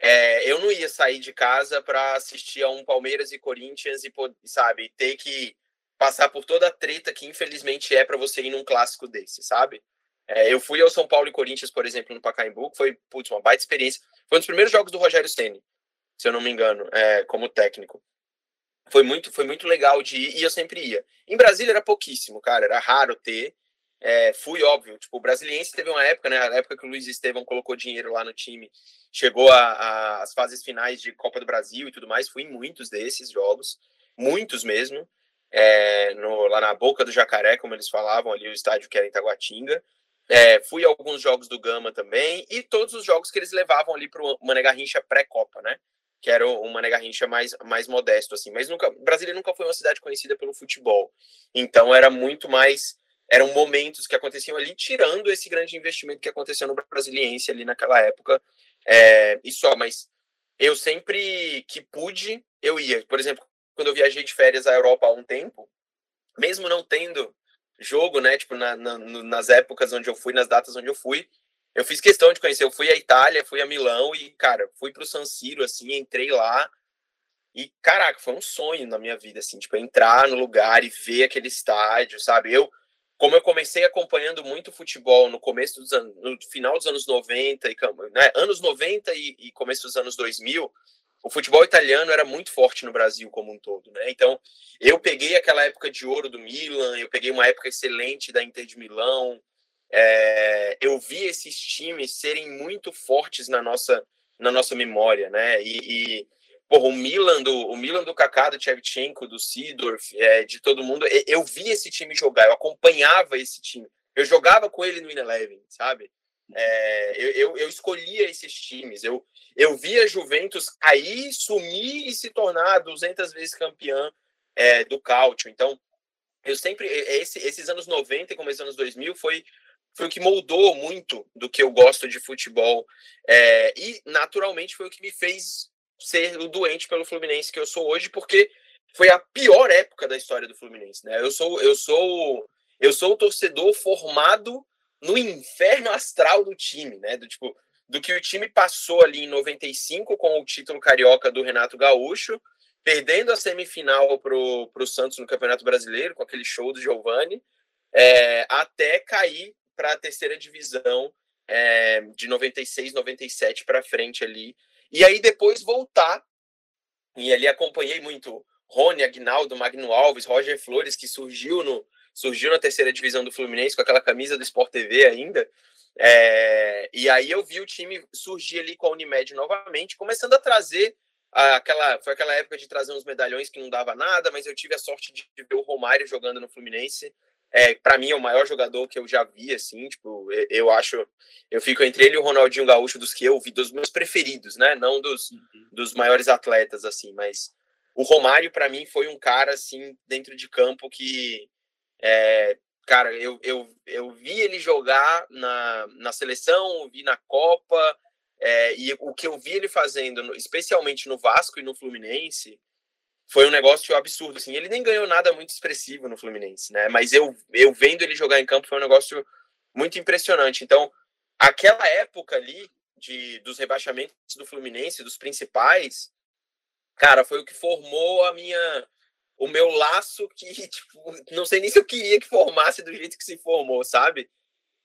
é, eu não ia sair de casa para assistir a um Palmeiras e Corinthians e, sabe, ter que passar por toda a treta que infelizmente é para você ir num clássico desse, sabe? É, eu fui ao São Paulo e Corinthians, por exemplo, no Pacaembu, foi putz, uma baita experiência. Foi um dos primeiros jogos do Rogério Ceni, se eu não me engano, é, como técnico. Foi muito, foi muito legal de ir e eu sempre ia. Em Brasília era pouquíssimo, cara, era raro ter. É, fui, óbvio, tipo, o Brasiliense teve uma época, né? A época que o Luiz Estevão colocou dinheiro lá no time, chegou às fases finais de Copa do Brasil e tudo mais. Fui em muitos desses jogos, muitos mesmo. É, no, lá na boca do jacaré, como eles falavam, ali o estádio que era em Taguatinga. É, fui a alguns jogos do Gama também, e todos os jogos que eles levavam ali para o Mané Garrincha pré-Copa, né? Que era o Mané Garrincha mais, mais modesto, assim. Mas nunca, Brasília nunca foi uma cidade conhecida pelo futebol. Então era muito mais. Eram momentos que aconteciam ali, tirando esse grande investimento que aconteceu no Brasiliense ali naquela época. É, e só, mas eu sempre que pude, eu ia. Por exemplo, quando eu viajei de férias à Europa há um tempo, mesmo não tendo jogo, né? Tipo, na, na, nas épocas onde eu fui, nas datas onde eu fui, eu fiz questão de conhecer. Eu fui à Itália, fui a Milão e, cara, fui pro San Siro, assim, entrei lá. E, caraca, foi um sonho na minha vida, assim, tipo, entrar no lugar e ver aquele estádio, sabe? Eu, como eu comecei acompanhando muito futebol no começo dos anos, no final dos anos 90 e né, anos 90 e, e começo dos anos 2000, o futebol italiano era muito forte no Brasil como um todo, né? Então, eu peguei aquela época de ouro do Milan, eu peguei uma época excelente da Inter de Milão, é, eu vi esses times serem muito fortes na nossa, na nossa memória, né? E, e porra, o Milan do o Milan do Kaká, do Shevchenko, do Sidorf, é, de todo mundo, eu vi esse time jogar, eu acompanhava esse time, eu jogava com ele no In Eleven, sabe? É, eu, eu, eu, escolhia esses times. Eu, eu via Juventus cair, sumir e se tornar 200 vezes campeã é, do Cálcio. Então, eu sempre. Esse, esses anos 90 e começo dos anos 2000 foi, foi o que moldou muito do que eu gosto de futebol. É, e, naturalmente, foi o que me fez ser o doente pelo Fluminense que eu sou hoje, porque foi a pior época da história do Fluminense. Né? Eu sou. Eu sou eu sou um torcedor formado no inferno astral do time, né? Do tipo, do que o time passou ali em 95 com o título carioca do Renato Gaúcho, perdendo a semifinal pro, pro Santos no Campeonato Brasileiro, com aquele show do Giovani, é, até cair para a terceira divisão é, de 96, 97 para frente ali. E aí depois voltar. E ali acompanhei muito Rony, Agnaldo, Magno Alves, Roger Flores, que surgiu no, surgiu na terceira divisão do Fluminense com aquela camisa do Sport TV ainda. É, e aí eu vi o time surgir ali com a Unimed novamente, começando a trazer aquela foi aquela época de trazer uns medalhões que não dava nada, mas eu tive a sorte de ver o Romário jogando no Fluminense. É, para mim é o maior jogador que eu já vi assim, tipo, eu acho, eu fico entre ele e o Ronaldinho Gaúcho dos que eu vi, dos meus preferidos, né? Não dos, uhum. dos maiores atletas assim, mas o Romário para mim foi um cara assim dentro de campo que é, cara, eu, eu, eu vi ele jogar na, na seleção, vi na Copa, é, e o que eu vi ele fazendo, especialmente no Vasco e no Fluminense, foi um negócio absurdo. Assim, ele nem ganhou nada muito expressivo no Fluminense, né? Mas eu, eu vendo ele jogar em campo foi um negócio muito impressionante. Então, aquela época ali de, dos rebaixamentos do Fluminense, dos principais, cara, foi o que formou a minha o meu laço que, tipo, não sei nem se eu queria que formasse do jeito que se formou, sabe?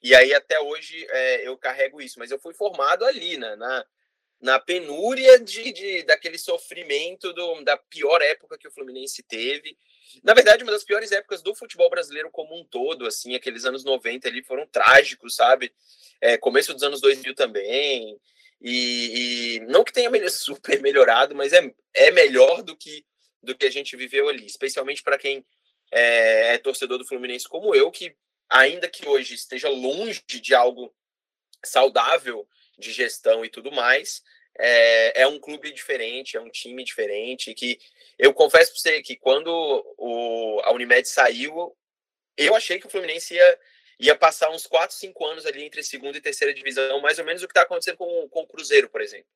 E aí até hoje é, eu carrego isso, mas eu fui formado ali, né, na, na penúria de, de, daquele sofrimento do, da pior época que o Fluminense teve. Na verdade, uma das piores épocas do futebol brasileiro como um todo, assim, aqueles anos 90 ali foram trágicos, sabe? É, começo dos anos 2000 também. E, e não que tenha super melhorado, mas é, é melhor do que do que a gente viveu ali, especialmente para quem é, é, torcedor do Fluminense como eu, que ainda que hoje esteja longe de algo saudável de gestão e tudo mais, é, é um clube diferente, é um time diferente, que eu confesso para você que quando o, a Unimed saiu, eu achei que o Fluminense ia, ia passar uns 4, 5 anos ali entre segunda e terceira divisão, mais ou menos o que está acontecendo com, com o Cruzeiro, por exemplo,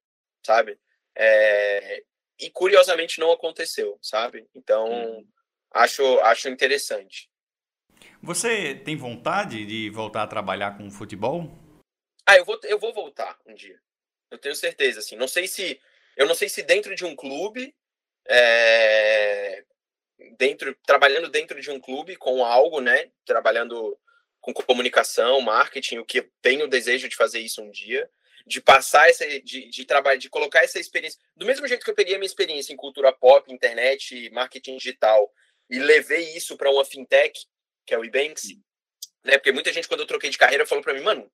sabe? É, e curiosamente não aconteceu, sabe? Então, hum. acho, acho interessante. Você tem vontade de voltar a trabalhar com futebol? Ah, eu vou, eu vou voltar um dia. Eu tenho certeza, assim. Não sei se. Eu não sei se dentro de um clube. É, dentro, trabalhando dentro de um clube com algo, né? Trabalhando com comunicação, marketing, o que eu tenho o desejo de fazer isso um dia de passar essa, de, de trabalho, de colocar essa experiência, do mesmo jeito que eu peguei a minha experiência em cultura pop, internet, marketing digital, e levei isso para uma fintech, que é o Ebanks, né? Porque muita gente, quando eu troquei de carreira, falou para mim, mano,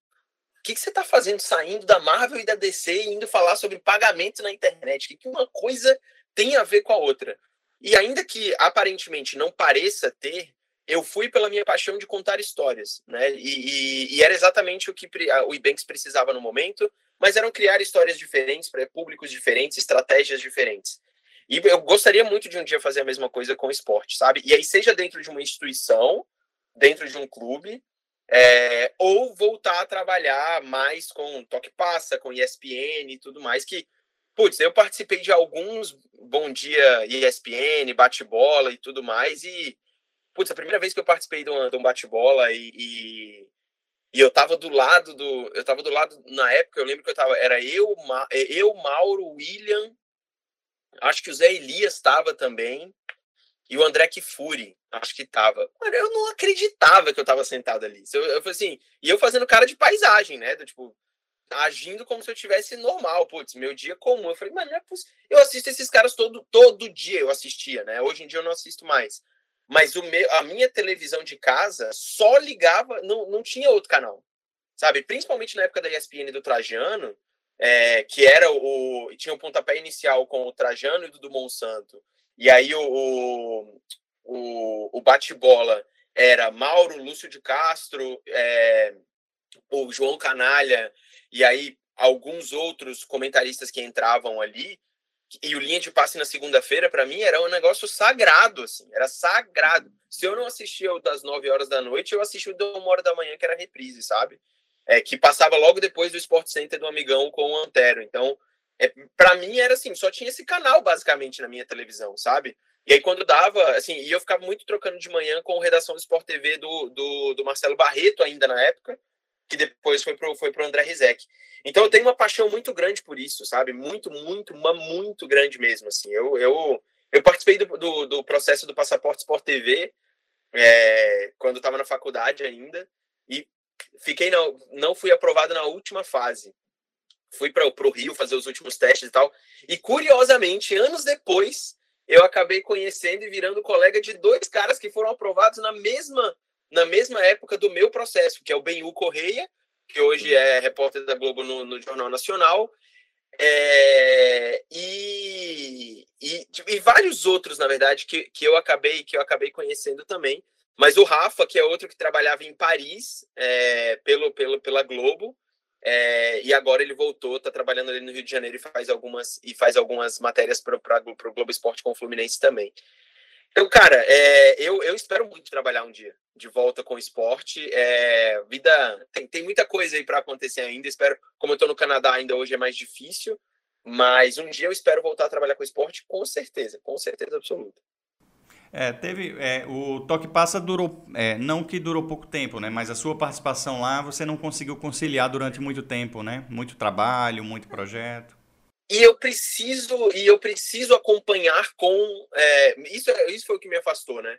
que, que você está fazendo saindo da Marvel e da DC e indo falar sobre pagamento na internet? O que, que uma coisa tem a ver com a outra? E ainda que aparentemente não pareça ter, eu fui pela minha paixão de contar histórias, né? E, e, e era exatamente o que o Ebanks precisava no momento mas eram criar histórias diferentes para públicos diferentes, estratégias diferentes. E eu gostaria muito de um dia fazer a mesma coisa com o esporte, sabe? E aí, seja dentro de uma instituição, dentro de um clube, é, ou voltar a trabalhar mais com Toque Passa, com ESPN e tudo mais, que, putz, eu participei de alguns Bom Dia ESPN, bate-bola e tudo mais, e, putz, a primeira vez que eu participei de um, um bate-bola e, e, e eu tava do lado do. Eu tava do lado. Na época, eu lembro que eu tava. Era eu, eu Mauro, William. Acho que o Zé Elias estava também. E o André Kifuri, acho que tava. Mano, eu não acreditava que eu tava sentado ali. Eu, eu falei assim, e eu fazendo cara de paisagem, né? Do, tipo, agindo como se eu tivesse normal, putz, meu dia comum. Eu falei, mano, não é possível. Eu assisto esses caras todo, todo dia, eu assistia, né? Hoje em dia eu não assisto mais. Mas o meu, a minha televisão de casa só ligava, não, não tinha outro canal. Sabe? Principalmente na época da ESPN do Trajano, é, que era o. Tinha o um pontapé inicial com o Trajano e do Monsanto. E aí o, o, o bate-bola era Mauro, Lúcio de Castro, é, o João Canalha, e aí alguns outros comentaristas que entravam ali, e o linha de passe na segunda-feira, para mim, era um negócio sagrado, assim, era sagrado. Se eu não assistia o das 9 horas da noite, eu assistia o da 1 hora da manhã, que era reprise, sabe? É, que passava logo depois do Sport Center do Amigão com o Antero. Então, é, para mim era assim, só tinha esse canal basicamente na minha televisão, sabe? E aí quando dava, assim, e eu ficava muito trocando de manhã com a redação do Sport TV do, do, do Marcelo Barreto ainda na época, que depois foi pro, foi pro André Rizek. Então eu tenho uma paixão muito grande por isso, sabe? Muito, muito, uma muito grande mesmo, assim. Eu, eu, eu participei do, do, do processo do Passaporte Sport TV é, quando estava na faculdade ainda e fiquei não, não fui aprovado na última fase. Fui para o Rio fazer os últimos testes e tal. E curiosamente, anos depois, eu acabei conhecendo e virando colega de dois caras que foram aprovados na mesma na mesma época do meu processo, que é o Benhu Correia, que hoje é repórter da Globo no, no Jornal Nacional, é, e, e, e, vários outros, na verdade, que, que eu acabei que eu acabei conhecendo também. Mas o Rafa, que é outro que trabalhava em Paris é, pelo, pelo, pela Globo, é, e agora ele voltou, está trabalhando ali no Rio de Janeiro e faz algumas e faz algumas matérias para o Globo Esporte com o Fluminense também. Então, cara, é, eu, eu espero muito trabalhar um dia de volta com o esporte. É, vida tem, tem muita coisa aí para acontecer ainda. Espero, como eu estou no Canadá ainda hoje é mais difícil, mas um dia eu espero voltar a trabalhar com esporte com certeza, com certeza absoluta. É, teve é, o toque passa durou é, não que durou pouco tempo, né? Mas a sua participação lá você não conseguiu conciliar durante muito tempo, né? Muito trabalho, muito projeto e eu preciso e eu preciso acompanhar com é, isso isso foi o que me afastou né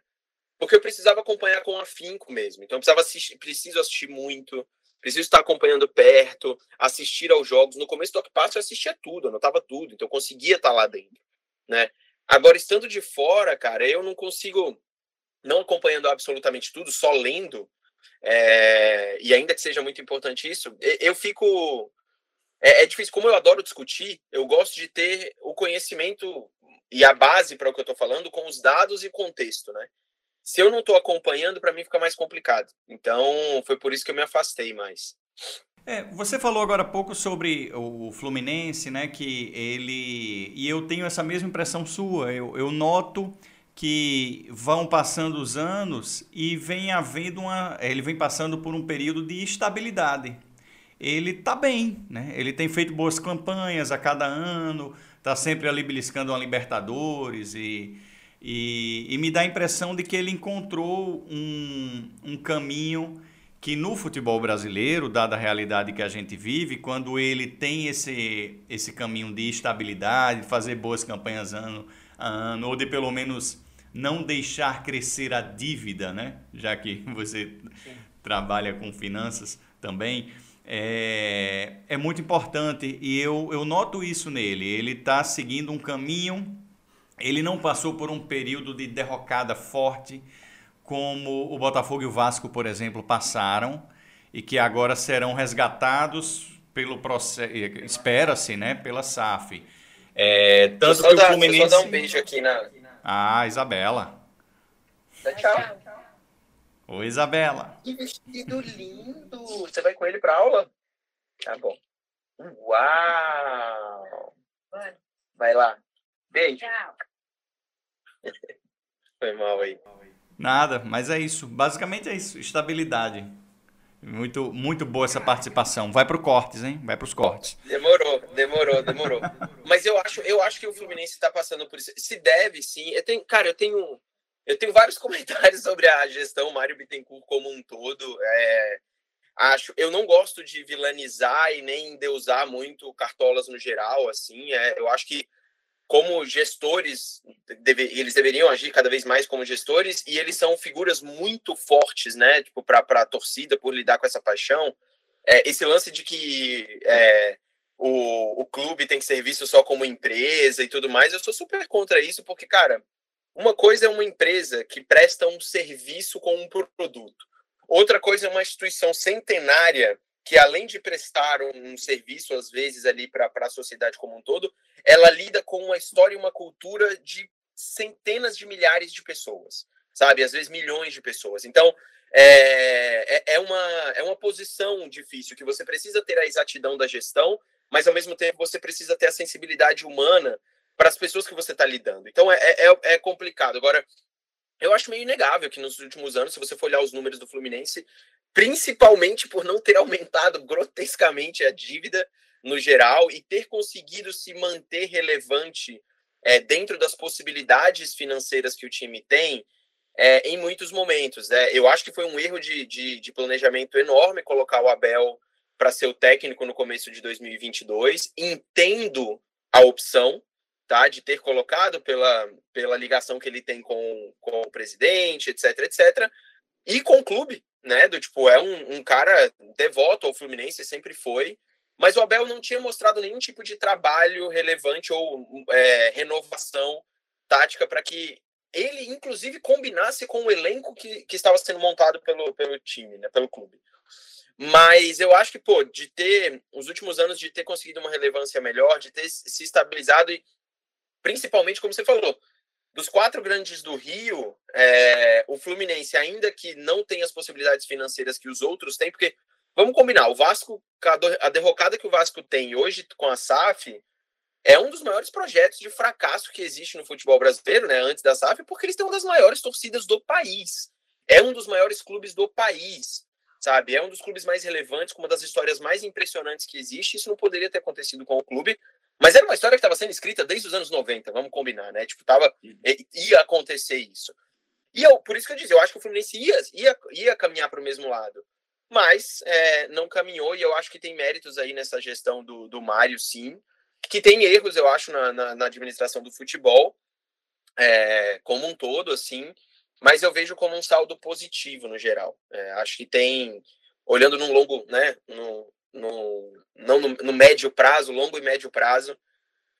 porque eu precisava acompanhar com afinco mesmo então eu precisava assistir preciso assistir muito preciso estar acompanhando perto assistir aos jogos no começo do Passo eu assistia tudo anotava tudo então eu conseguia estar lá dentro né agora estando de fora cara eu não consigo não acompanhando absolutamente tudo só lendo é, e ainda que seja muito importante isso eu fico é, é difícil. Como eu adoro discutir, eu gosto de ter o conhecimento e a base para o que eu estou falando com os dados e contexto, né? Se eu não estou acompanhando, para mim fica mais complicado. Então, foi por isso que eu me afastei mais. É, você falou agora há pouco sobre o Fluminense, né? Que ele. E eu tenho essa mesma impressão sua. Eu, eu noto que vão passando os anos e vem havendo uma. Ele vem passando por um período de estabilidade ele está bem, né? Ele tem feito boas campanhas a cada ano, está sempre ali beliscando uma Libertadores e, e, e, me dá a impressão de que ele encontrou um, um caminho que no futebol brasileiro, dada a realidade que a gente vive, quando ele tem esse, esse caminho de estabilidade, de fazer boas campanhas ano a ano, ou de pelo menos não deixar crescer a dívida, né? Já que você Sim. trabalha com finanças também é, é muito importante e eu, eu noto isso nele. Ele está seguindo um caminho, ele não passou por um período de derrocada forte como o Botafogo e o Vasco, por exemplo, passaram e que agora serão resgatados pelo processo, espera-se, né, pela SAF. É, tanto que o Fluminense... Deixa eu dar um beijo aqui na... Ah, Isabela. Tchau. Oi, Isabela. Que vestido lindo! Você vai com ele para aula? Tá bom. Uau! Vai lá. Beijo. Tchau. Foi mal aí. Nada, mas é isso. Basicamente é isso. Estabilidade. Muito, muito boa essa participação. Vai pro cortes, hein? Vai pros cortes. Demorou, demorou, demorou. Mas eu acho, eu acho que o Fluminense está passando por isso. Se deve, sim. Eu tenho, cara, eu tenho eu tenho vários comentários sobre a gestão Mário Bittencourt como um todo. É, acho, eu não gosto de vilanizar e nem deusar muito cartolas no geral. Assim, é, eu acho que como gestores, deve, eles deveriam agir cada vez mais como gestores e eles são figuras muito fortes, né? Tipo, para a torcida por lidar com essa paixão. É, esse lance de que é, o, o clube tem que ser visto só como empresa e tudo mais, eu sou super contra isso, porque, cara, uma coisa é uma empresa que presta um serviço com um produto. Outra coisa é uma instituição centenária que, além de prestar um, um serviço, às vezes, ali para a sociedade como um todo, ela lida com uma história e uma cultura de centenas de milhares de pessoas, sabe? Às vezes milhões de pessoas. Então, é, é, é, uma, é uma posição difícil, que você precisa ter a exatidão da gestão, mas ao mesmo tempo você precisa ter a sensibilidade humana para as pessoas que você está lidando. Então é, é, é complicado. Agora, eu acho meio inegável que nos últimos anos, se você for olhar os números do Fluminense, principalmente por não ter aumentado grotescamente a dívida no geral e ter conseguido se manter relevante é, dentro das possibilidades financeiras que o time tem é, em muitos momentos. Né? Eu acho que foi um erro de, de, de planejamento enorme colocar o Abel para ser o técnico no começo de 2022. Entendo a opção, tá? De ter colocado pela, pela ligação que ele tem com, com o presidente, etc, etc. E com o clube, né? Do tipo, é um, um cara devoto ao Fluminense, sempre foi. Mas o Abel não tinha mostrado nenhum tipo de trabalho relevante ou é, renovação tática para que ele, inclusive, combinasse com o elenco que, que estava sendo montado pelo, pelo time, né, pelo clube. Mas eu acho que, pô, de ter, os últimos anos, de ter conseguido uma relevância melhor, de ter se estabilizado e, principalmente, como você falou, dos quatro grandes do Rio, é, o Fluminense, ainda que não tenha as possibilidades financeiras que os outros têm, porque, vamos combinar, o Vasco, a derrocada que o Vasco tem hoje com a SAF, é um dos maiores projetos de fracasso que existe no futebol brasileiro, né, antes da SAF, porque eles têm uma das maiores torcidas do país. É um dos maiores clubes do país sabe? É um dos clubes mais relevantes, com uma das histórias mais impressionantes que existe. Isso não poderia ter acontecido com o clube, mas era uma história que estava sendo escrita desde os anos 90, vamos combinar, né? Tipo, tava, uhum. ia acontecer isso. E eu, por isso que eu disse, eu acho que o Fluminense ia, ia, ia caminhar para o mesmo lado. Mas é, não caminhou, e eu acho que tem méritos aí nessa gestão do, do Mário, sim. Que tem erros, eu acho, na, na, na administração do futebol, é, como um todo, assim mas eu vejo como um saldo positivo no geral. É, acho que tem, olhando num longo, né, no, no, não no, no, médio prazo, longo e médio prazo,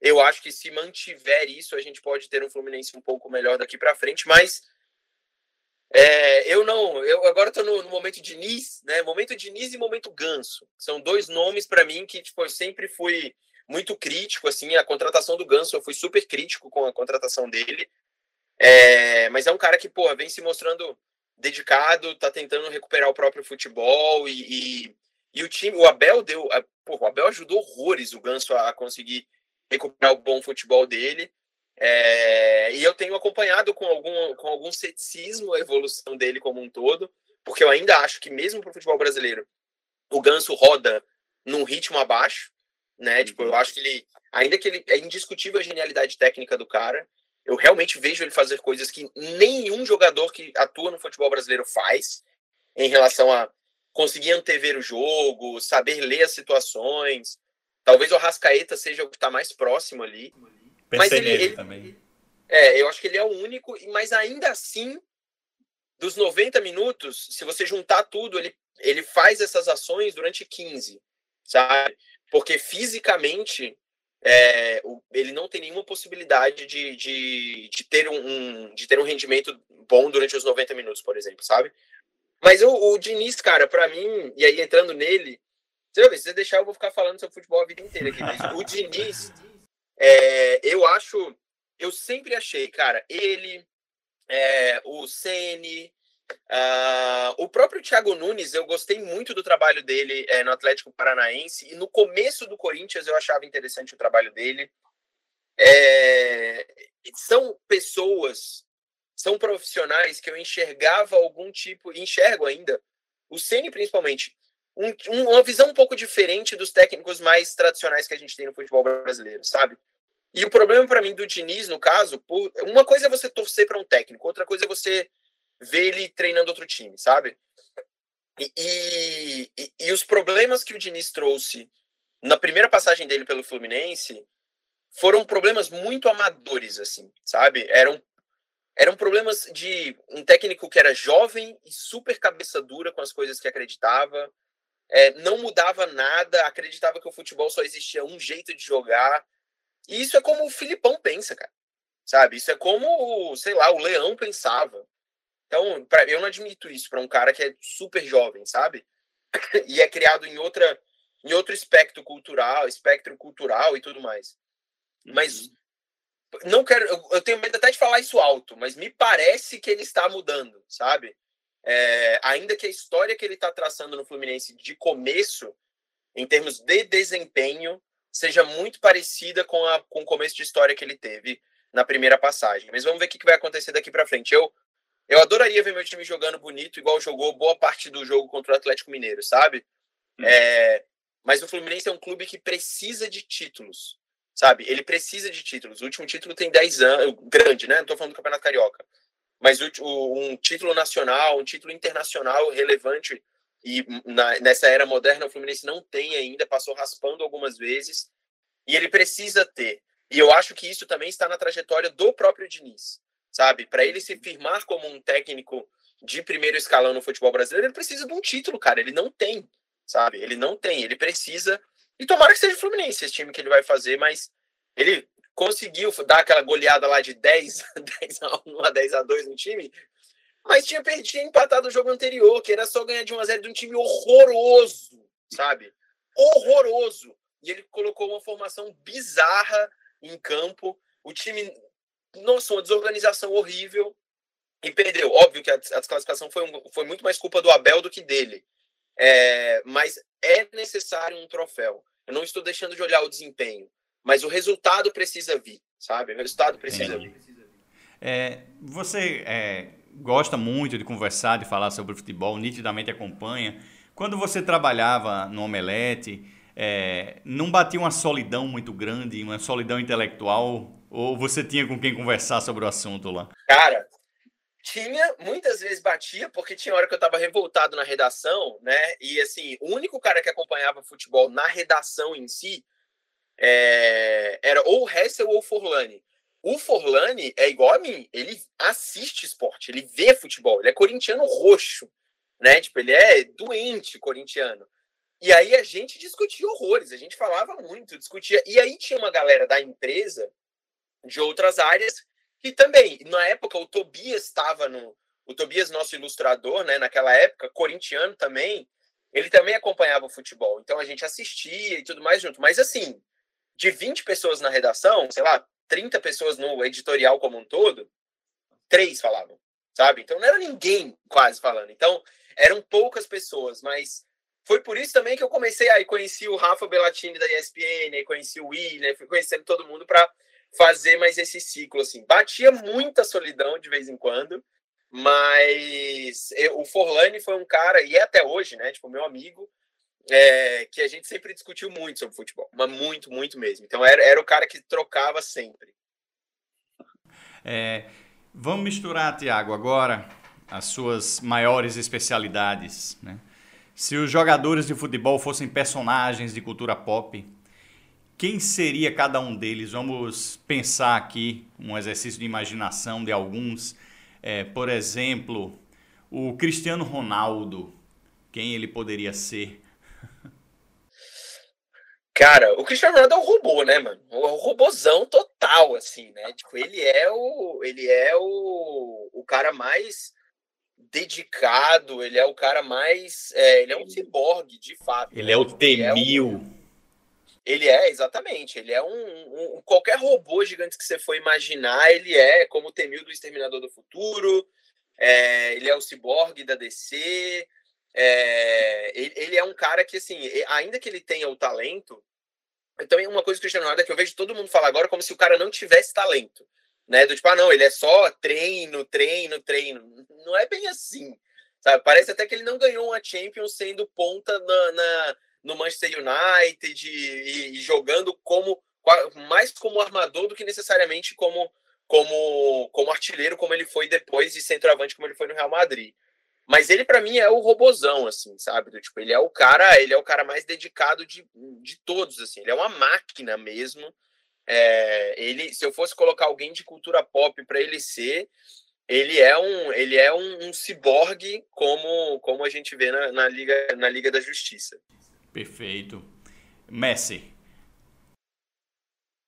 eu acho que se mantiver isso, a gente pode ter um Fluminense um pouco melhor daqui para frente, mas é, eu não, eu agora estou no, no, momento Diniz, né? Momento Diniz e momento Ganso. São dois nomes para mim que tipo, eu sempre fui muito crítico, assim, a contratação do Ganso, eu fui super crítico com a contratação dele. É, mas é um cara que, porra, vem se mostrando dedicado, tá tentando recuperar o próprio futebol e, e, e o time, o Abel deu, a, porra, o Abel ajudou horrores o Ganso a, conseguir recuperar o bom futebol dele. É, e eu tenho acompanhado com algum, com algum ceticismo a evolução dele como um todo, porque eu ainda acho que mesmo para o futebol brasileiro, o Ganso roda num ritmo abaixo, né? Tipo, eu uhum. acho que ele, ainda que ele é indiscutível a genialidade técnica do cara, eu realmente vejo ele fazer coisas que nenhum jogador que atua no futebol brasileiro faz, em relação a conseguir antever o jogo, saber ler as situações. Talvez o Rascaeta seja o que está mais próximo ali. Pensei mas ele, ele também. É, eu acho que ele é o único, mas ainda assim, dos 90 minutos, se você juntar tudo, ele, ele faz essas ações durante 15, sabe? Porque fisicamente é, ele não tem nenhuma possibilidade de, de, de, ter um, um, de ter um rendimento bom durante os 90 minutos, por exemplo, sabe? Mas o, o Diniz, cara, para mim, e aí entrando nele, se você deixar, eu vou ficar falando sobre futebol a vida inteira aqui, mas o Diniz, é, eu acho, eu sempre achei, cara, ele, é, o Ceni, Uh, o próprio Thiago Nunes, eu gostei muito do trabalho dele é, no Atlético Paranaense e no começo do Corinthians eu achava interessante o trabalho dele. É, são pessoas, são profissionais que eu enxergava algum tipo, enxergo ainda, o Ceni principalmente, um, uma visão um pouco diferente dos técnicos mais tradicionais que a gente tem no futebol brasileiro, sabe? E o problema para mim do Diniz, no caso, por, uma coisa é você torcer para um técnico, outra coisa é você ver ele treinando outro time, sabe? E, e, e, os problemas que o Diniz trouxe na primeira passagem dele pelo Fluminense foram problemas muito amadores, assim, sabe? Eram, eram problemas de um técnico que era jovem e super cabeça dura com as coisas que acreditava, é, não mudava nada, acreditava que o futebol só existia um jeito de jogar. E isso é como o Filipão pensa, cara. Sabe? Isso é como, sei lá, o Leão pensava. Então, pra, eu não admito isso para um cara que é super jovem, sabe? e é criado em outra em outro espectro cultural, espectro cultural e tudo mais. Mas uhum. Não quero, eu, eu tenho medo até de falar isso alto, mas me parece que ele está mudando, sabe? é, ainda que a história que ele está traçando no Fluminense de começo, em termos de desempenho, seja muito parecida com, a, com o começo de história que ele teve na primeira passagem. Mas vamos ver o que vai acontecer daqui para frente. Eu, eu adoraria ver meu time jogando bonito, igual jogou boa parte do jogo contra o Atlético Mineiro, sabe? Hum. É, mas o Fluminense é um clube que precisa de títulos, sabe? Ele precisa de títulos. O último título tem 10 anos, grande, né? Não tô falando do Campeonato Carioca. Mas o, um título nacional, um título internacional relevante, e na, nessa era moderna o Fluminense não tem ainda, passou raspando algumas vezes, e ele precisa ter. E eu acho que isso também está na trajetória do próprio Diniz, sabe? Para ele se firmar como um técnico de primeiro escalão no futebol brasileiro, ele precisa de um título, cara. Ele não tem, sabe? Ele não tem. Ele precisa. E tomara que seja o Fluminense esse time que ele vai fazer, mas ele conseguiu dar aquela goleada lá de 10, 10 a 1 a 10 a 2 no time, mas tinha, tinha empatado o jogo anterior, que era só ganhar de 1 a 0 de um time horroroso, sabe? Horroroso. E ele colocou uma formação bizarra em campo. O time, nossa, uma desorganização horrível. E perdeu. Óbvio que a, desclassificação foi, um, foi muito mais culpa do Abel do que dele. É, mas é necessário um troféu. Eu não estou deixando de olhar o desempenho, mas o resultado precisa vir, sabe? O resultado precisa vir. É, você é, gosta muito de conversar, de falar sobre futebol, nitidamente acompanha. Quando você trabalhava no Omelete, é, não batia uma solidão muito grande, uma solidão intelectual? Ou você tinha com quem conversar sobre o assunto lá? Cara, tinha, muitas vezes batia, porque tinha hora que eu estava revoltado na redação, né? E assim, o único cara que acompanhava futebol na redação em si é, era ou Hessel ou Forlani. O Forlani é igual a mim, ele assiste esporte, ele vê futebol, ele é corintiano roxo, né? Tipo, ele é doente corintiano. E aí a gente discutia horrores, a gente falava muito, discutia. E aí tinha uma galera da empresa, de outras áreas, que também, na época, o Tobias estava no. O Tobias, nosso ilustrador, né, naquela época, corintiano também, ele também acompanhava o futebol. Então a gente assistia e tudo mais junto. Mas assim, de 20 pessoas na redação, sei lá, 30 pessoas no editorial como um todo, três falavam, sabe? Então não era ninguém quase falando. Então eram poucas pessoas, mas foi por isso também que eu comecei aí conheci o Rafa Bellatini da ESPN, aí conheci o William, fui conhecendo todo mundo para fazer mais esse ciclo assim. Batia muita solidão de vez em quando, mas eu, o Forlani foi um cara e é até hoje, né? Tipo meu amigo, é, que a gente sempre discutiu muito sobre futebol, mas muito, muito mesmo. Então era, era o cara que trocava sempre. É, vamos misturar, Tiago, agora as suas maiores especialidades, né? Se os jogadores de futebol fossem personagens de cultura pop, quem seria cada um deles? Vamos pensar aqui um exercício de imaginação de alguns. É, por exemplo, o Cristiano Ronaldo. Quem ele poderia ser? Cara, o Cristiano Ronaldo é um robô, né, mano? Um robozão total, assim, né? Tipo, ele é o, ele é o, o cara mais dedicado, ele é o cara mais. É, ele é um ciborgue, de fato. Ele né? é o T-1000. Ele, é, exatamente. Ele é um, um, Qualquer robô gigante que você for imaginar, ele é como o T-1000 do Exterminador do Futuro. É, ele é o ciborgue da DC. É, ele, ele, é um cara que, assim, ainda que ele tenha o talento. Também uma coisa que Ronaldo é que eu vejo todo mundo falar agora como se o cara não tivesse talento né? Do tipo, ah, não, ele é só treino, treino, treino. Não é bem assim, sabe? Parece até que ele não ganhou uma Champions sendo ponta na, na no Manchester United e, e, jogando como mais como armador do que necessariamente como como como artilheiro, como ele foi depois de centroavante, como ele foi no Real Madrid. Mas ele para mim é o robozão assim, sabe? Do tipo, ele é o cara, ele é o cara mais dedicado de, de todos assim. Ele é uma máquina mesmo é, ele, se eu fosse colocar alguém de cultura pop para ele ser, ele é um, ele é um, um ciborgue como, como a gente vê na, na, Liga, na Liga da Justiça. Perfeito. Messi.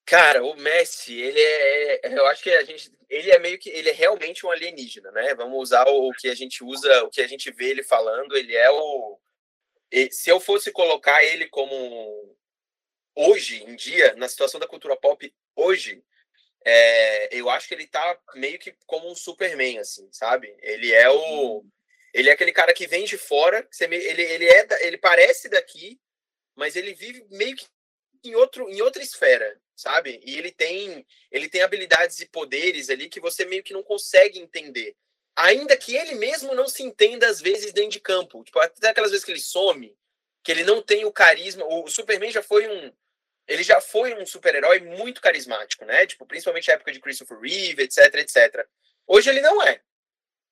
Cara, o Messi, ele é, é, eu acho que a gente, ele é meio que, ele é realmente um alienígena, né? Vamos usar o, que a gente usa, o que a gente vê ele falando, ele é o, se eu fosse colocar ele como hoje em dia, na situação da cultura pop hoje, é, eu acho que ele tá meio que como um Superman, assim, sabe? Ele é o. Ele é aquele cara que vem de fora, ele, ele, é, ele parece daqui, mas ele vive meio que em, outro, em outra esfera, sabe? E ele tem, ele tem habilidades e poderes ali que você meio que não consegue entender. Ainda que ele mesmo não se entenda às vezes dentro de campo. Tipo, até aquelas vezes que ele some, que ele não tem o carisma. O Superman já foi um. Ele já foi um super-herói muito carismático, né? Tipo, principalmente na época de Christopher Reeve, etc, etc. Hoje ele não é.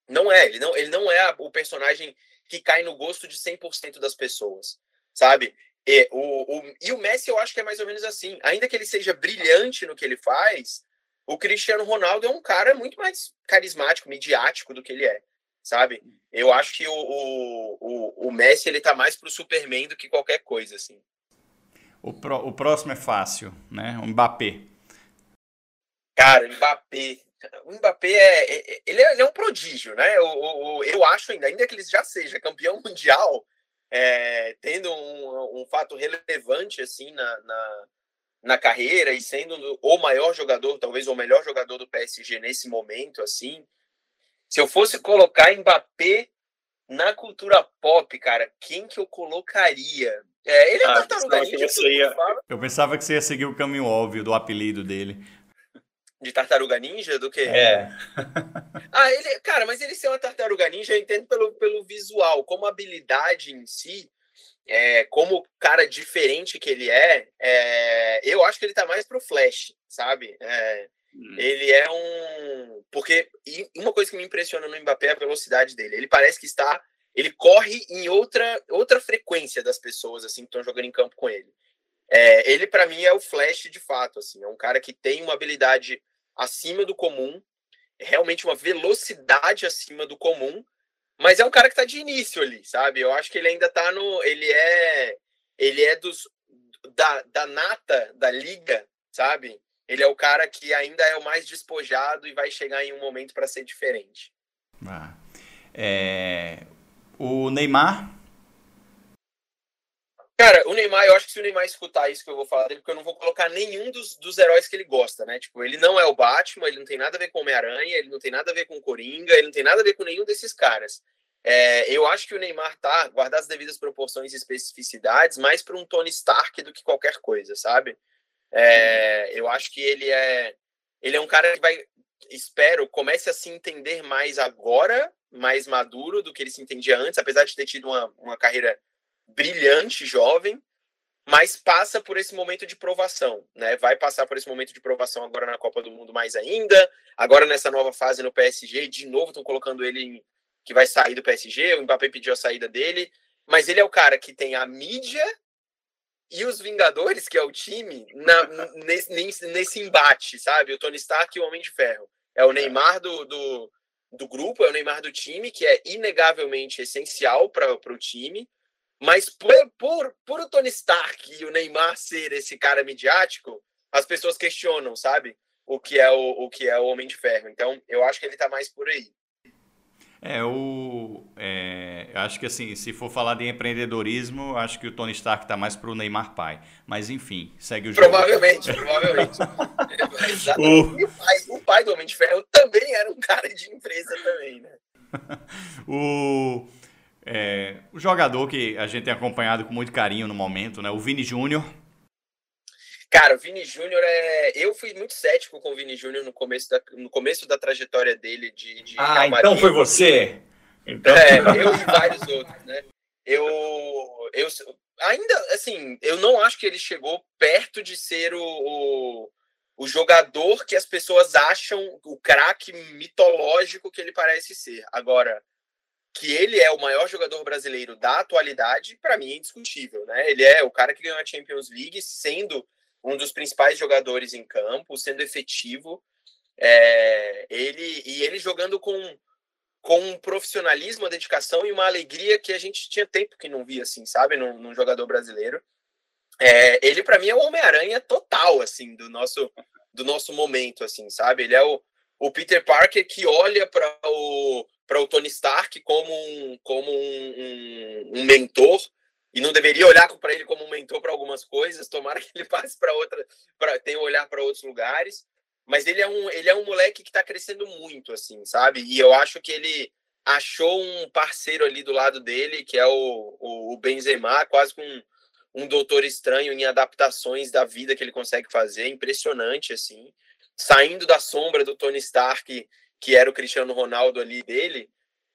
Não é. Ele não, ele não é o personagem que cai no gosto de 100% das pessoas, sabe? E o, o, e o Messi eu acho que é mais ou menos assim. Ainda que ele seja brilhante no que ele faz, o Cristiano Ronaldo é um cara muito mais carismático, midiático do que ele é, sabe? Eu acho que o, o, o, Messi ele tá mais pro Superman do que qualquer coisa, assim. O, pro, o próximo é fácil, né? O Mbappé. Cara, Mbappé. O Mbappé é, é ele, é, ele é um prodígio, né? Eu, eu, eu acho ainda, ainda que ele já seja campeão mundial, é, tendo um, um, fato relevante assim na, na, na, carreira e sendo o maior jogador, talvez o melhor jogador do PSG nesse momento, assim. Se eu fosse colocar Mbappé na cultura pop, cara, quem que eu colocaria? É, ele é ah, tartaruga ninja, ia... Eu pensava que você ia seguir o caminho óbvio do apelido dele. De tartaruga ninja? Do que? É. ah, ele, cara, mas ele ser uma tartaruga ninja, eu entendo pelo, pelo visual, como habilidade em si, é, como cara diferente que ele é, é, eu acho que ele tá mais pro Flash, sabe? É, hum. Ele é um. Porque uma coisa que me impressiona no Mbappé é a velocidade dele. Ele parece que está. Ele corre em outra, outra frequência das pessoas assim que estão jogando em campo com ele. É, ele, para mim, é o Flash de fato. Assim, é um cara que tem uma habilidade acima do comum, realmente uma velocidade acima do comum, mas é um cara que está de início ali, sabe? Eu acho que ele ainda está no. Ele é. Ele é dos. Da, da nata da liga, sabe? Ele é o cara que ainda é o mais despojado e vai chegar em um momento para ser diferente. Ah. É... O Neymar Cara, o Neymar, eu acho que se o Neymar escutar isso que eu vou falar dele, porque eu não vou colocar nenhum dos, dos heróis que ele gosta, né? Tipo, ele não é o Batman, ele não tem nada a ver com Homem-Aranha, ele não tem nada a ver com Coringa, ele não tem nada a ver com nenhum desses caras. É, eu acho que o Neymar tá, guardar as devidas proporções e especificidades, mais para um Tony Stark do que qualquer coisa, sabe? É, eu acho que ele é, ele é um cara que vai, espero, comece a se entender mais agora, mais maduro do que ele se entendia antes, apesar de ter tido uma, uma carreira brilhante, jovem, mas passa por esse momento de provação, né? Vai passar por esse momento de provação agora na Copa do Mundo mais ainda. Agora nessa nova fase no PSG, de novo estão colocando ele em, que vai sair do PSG. O Mbappé pediu a saída dele, mas ele é o cara que tem a mídia e os Vingadores, que é o time, na, nesse, nesse embate, sabe? O Tony Stark e o Homem de Ferro. É o Neymar do, do, do grupo, é o Neymar do time, que é inegavelmente essencial para o time mas por, por, por o Tony Stark e o Neymar ser esse cara midiático, as pessoas questionam, sabe? O que é o, o que é o Homem de Ferro. Então, eu acho que ele tá mais por aí. É, o. É, acho que assim, se for falar de empreendedorismo, acho que o Tony Stark tá mais pro Neymar pai. Mas enfim, segue o jogo. Provavelmente, provavelmente. O... O, pai, o pai do Homem de Ferro também era um cara de empresa também, né? o. É, o jogador que a gente tem acompanhado com muito carinho no momento, né? O Vini Júnior. Cara, o Vini Júnior é. Eu fui muito cético com o Vini Júnior no começo da, no começo da trajetória dele de. de ah, então foi você! Então... É, eu e vários outros, né? Eu, eu ainda, assim, eu não acho que ele chegou perto de ser o, o, o jogador que as pessoas acham o craque mitológico que ele parece ser. Agora, que ele é o maior jogador brasileiro da atualidade, para mim é indiscutível, né? Ele é o cara que ganhou a Champions League, sendo um dos principais jogadores em campo, sendo efetivo. É, ele e ele jogando com com um profissionalismo, uma dedicação e uma alegria que a gente tinha tempo que não via assim, sabe, num, num jogador brasileiro. É, ele para mim é o Homem-Aranha total assim do nosso do nosso momento assim, sabe? Ele é o, o Peter Parker que olha para o para o Tony Stark como um, como um, um, um mentor e não deveria olhar para ele como um mentor para algumas coisas. Tomara que ele passe para outra, para ter um olhar para outros lugares. Mas ele é um, ele é um moleque que está crescendo muito, assim, sabe? E eu acho que ele achou um parceiro ali do lado dele, que é o, o, o Benzema, quase com um, um doutor estranho em adaptações da vida que ele consegue fazer, impressionante, assim. Saindo da sombra do Tony Stark, que era o Cristiano Ronaldo ali dele,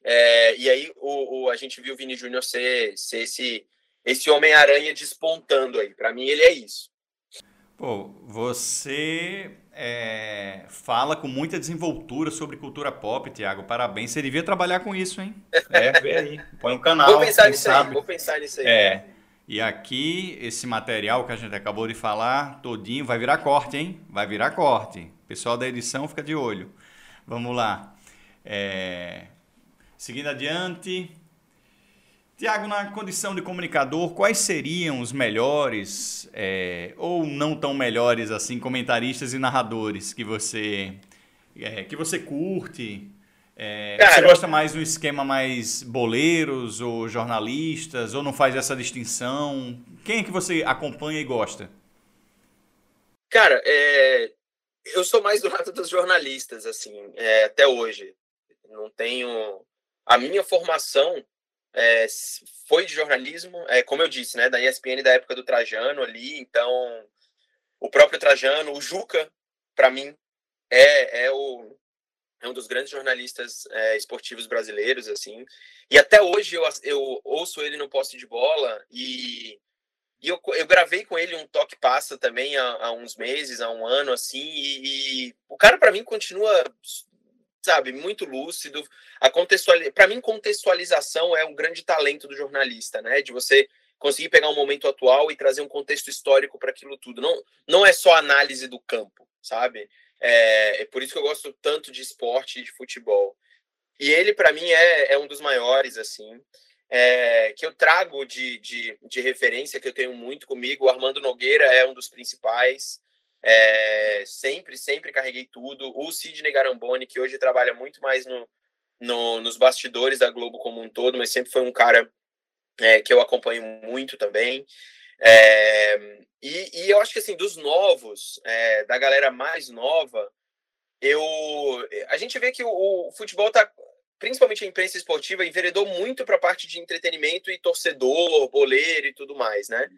é, e aí o, o, a gente viu o Vini Júnior ser, ser esse, esse Homem-Aranha despontando aí. Para mim, ele é isso. Pô, você é, fala com muita desenvoltura sobre cultura pop, Tiago. Parabéns. Você devia trabalhar com isso, hein? É, vê aí. Põe um canal. Vou pensar nisso sabe. aí. Vou pensar nisso aí. É. E aqui, esse material que a gente acabou de falar, todinho, vai virar corte, hein? Vai virar corte. Pessoal da edição, fica de olho. Vamos lá. É... Seguindo adiante. Tiago, na condição de comunicador, quais seriam os melhores é, ou não tão melhores assim comentaristas e narradores que você é, que você curte? É, Cara, você gosta mais do esquema mais boleiros ou jornalistas ou não faz essa distinção? Quem é que você acompanha e gosta? Cara, é, eu sou mais do lado dos jornalistas assim, é, até hoje. Não tenho a minha formação é, foi de jornalismo, é, como eu disse, né, da ESPN da época do Trajano ali, então o próprio Trajano, o Juca, para mim, é, é, o, é um dos grandes jornalistas é, esportivos brasileiros, assim, e até hoje eu, eu ouço ele no poste de bola e, e eu, eu gravei com ele um toque passa também há, há uns meses, há um ano, assim, e, e o cara para mim continua sabe, muito lúcido. A para mim, contextualização é um grande talento do jornalista, né? De você conseguir pegar um momento atual e trazer um contexto histórico para aquilo tudo. Não, não é só análise do campo, sabe? É, é por isso que eu gosto tanto de esporte e de futebol. E ele, para mim, é, é um dos maiores, assim. É, que eu trago de, de, de referência, que eu tenho muito comigo. O Armando Nogueira é um dos principais. É, sempre, sempre carreguei tudo. O Sidney Garamboni, que hoje trabalha muito mais no, no, nos bastidores da Globo como um todo, mas sempre foi um cara é, que eu acompanho muito também. É, e, e, eu acho que assim, dos novos, é, da galera mais nova, eu a gente vê que o, o futebol está principalmente a imprensa esportiva, enveredou muito para a parte de entretenimento e torcedor, boleiro e tudo mais, né?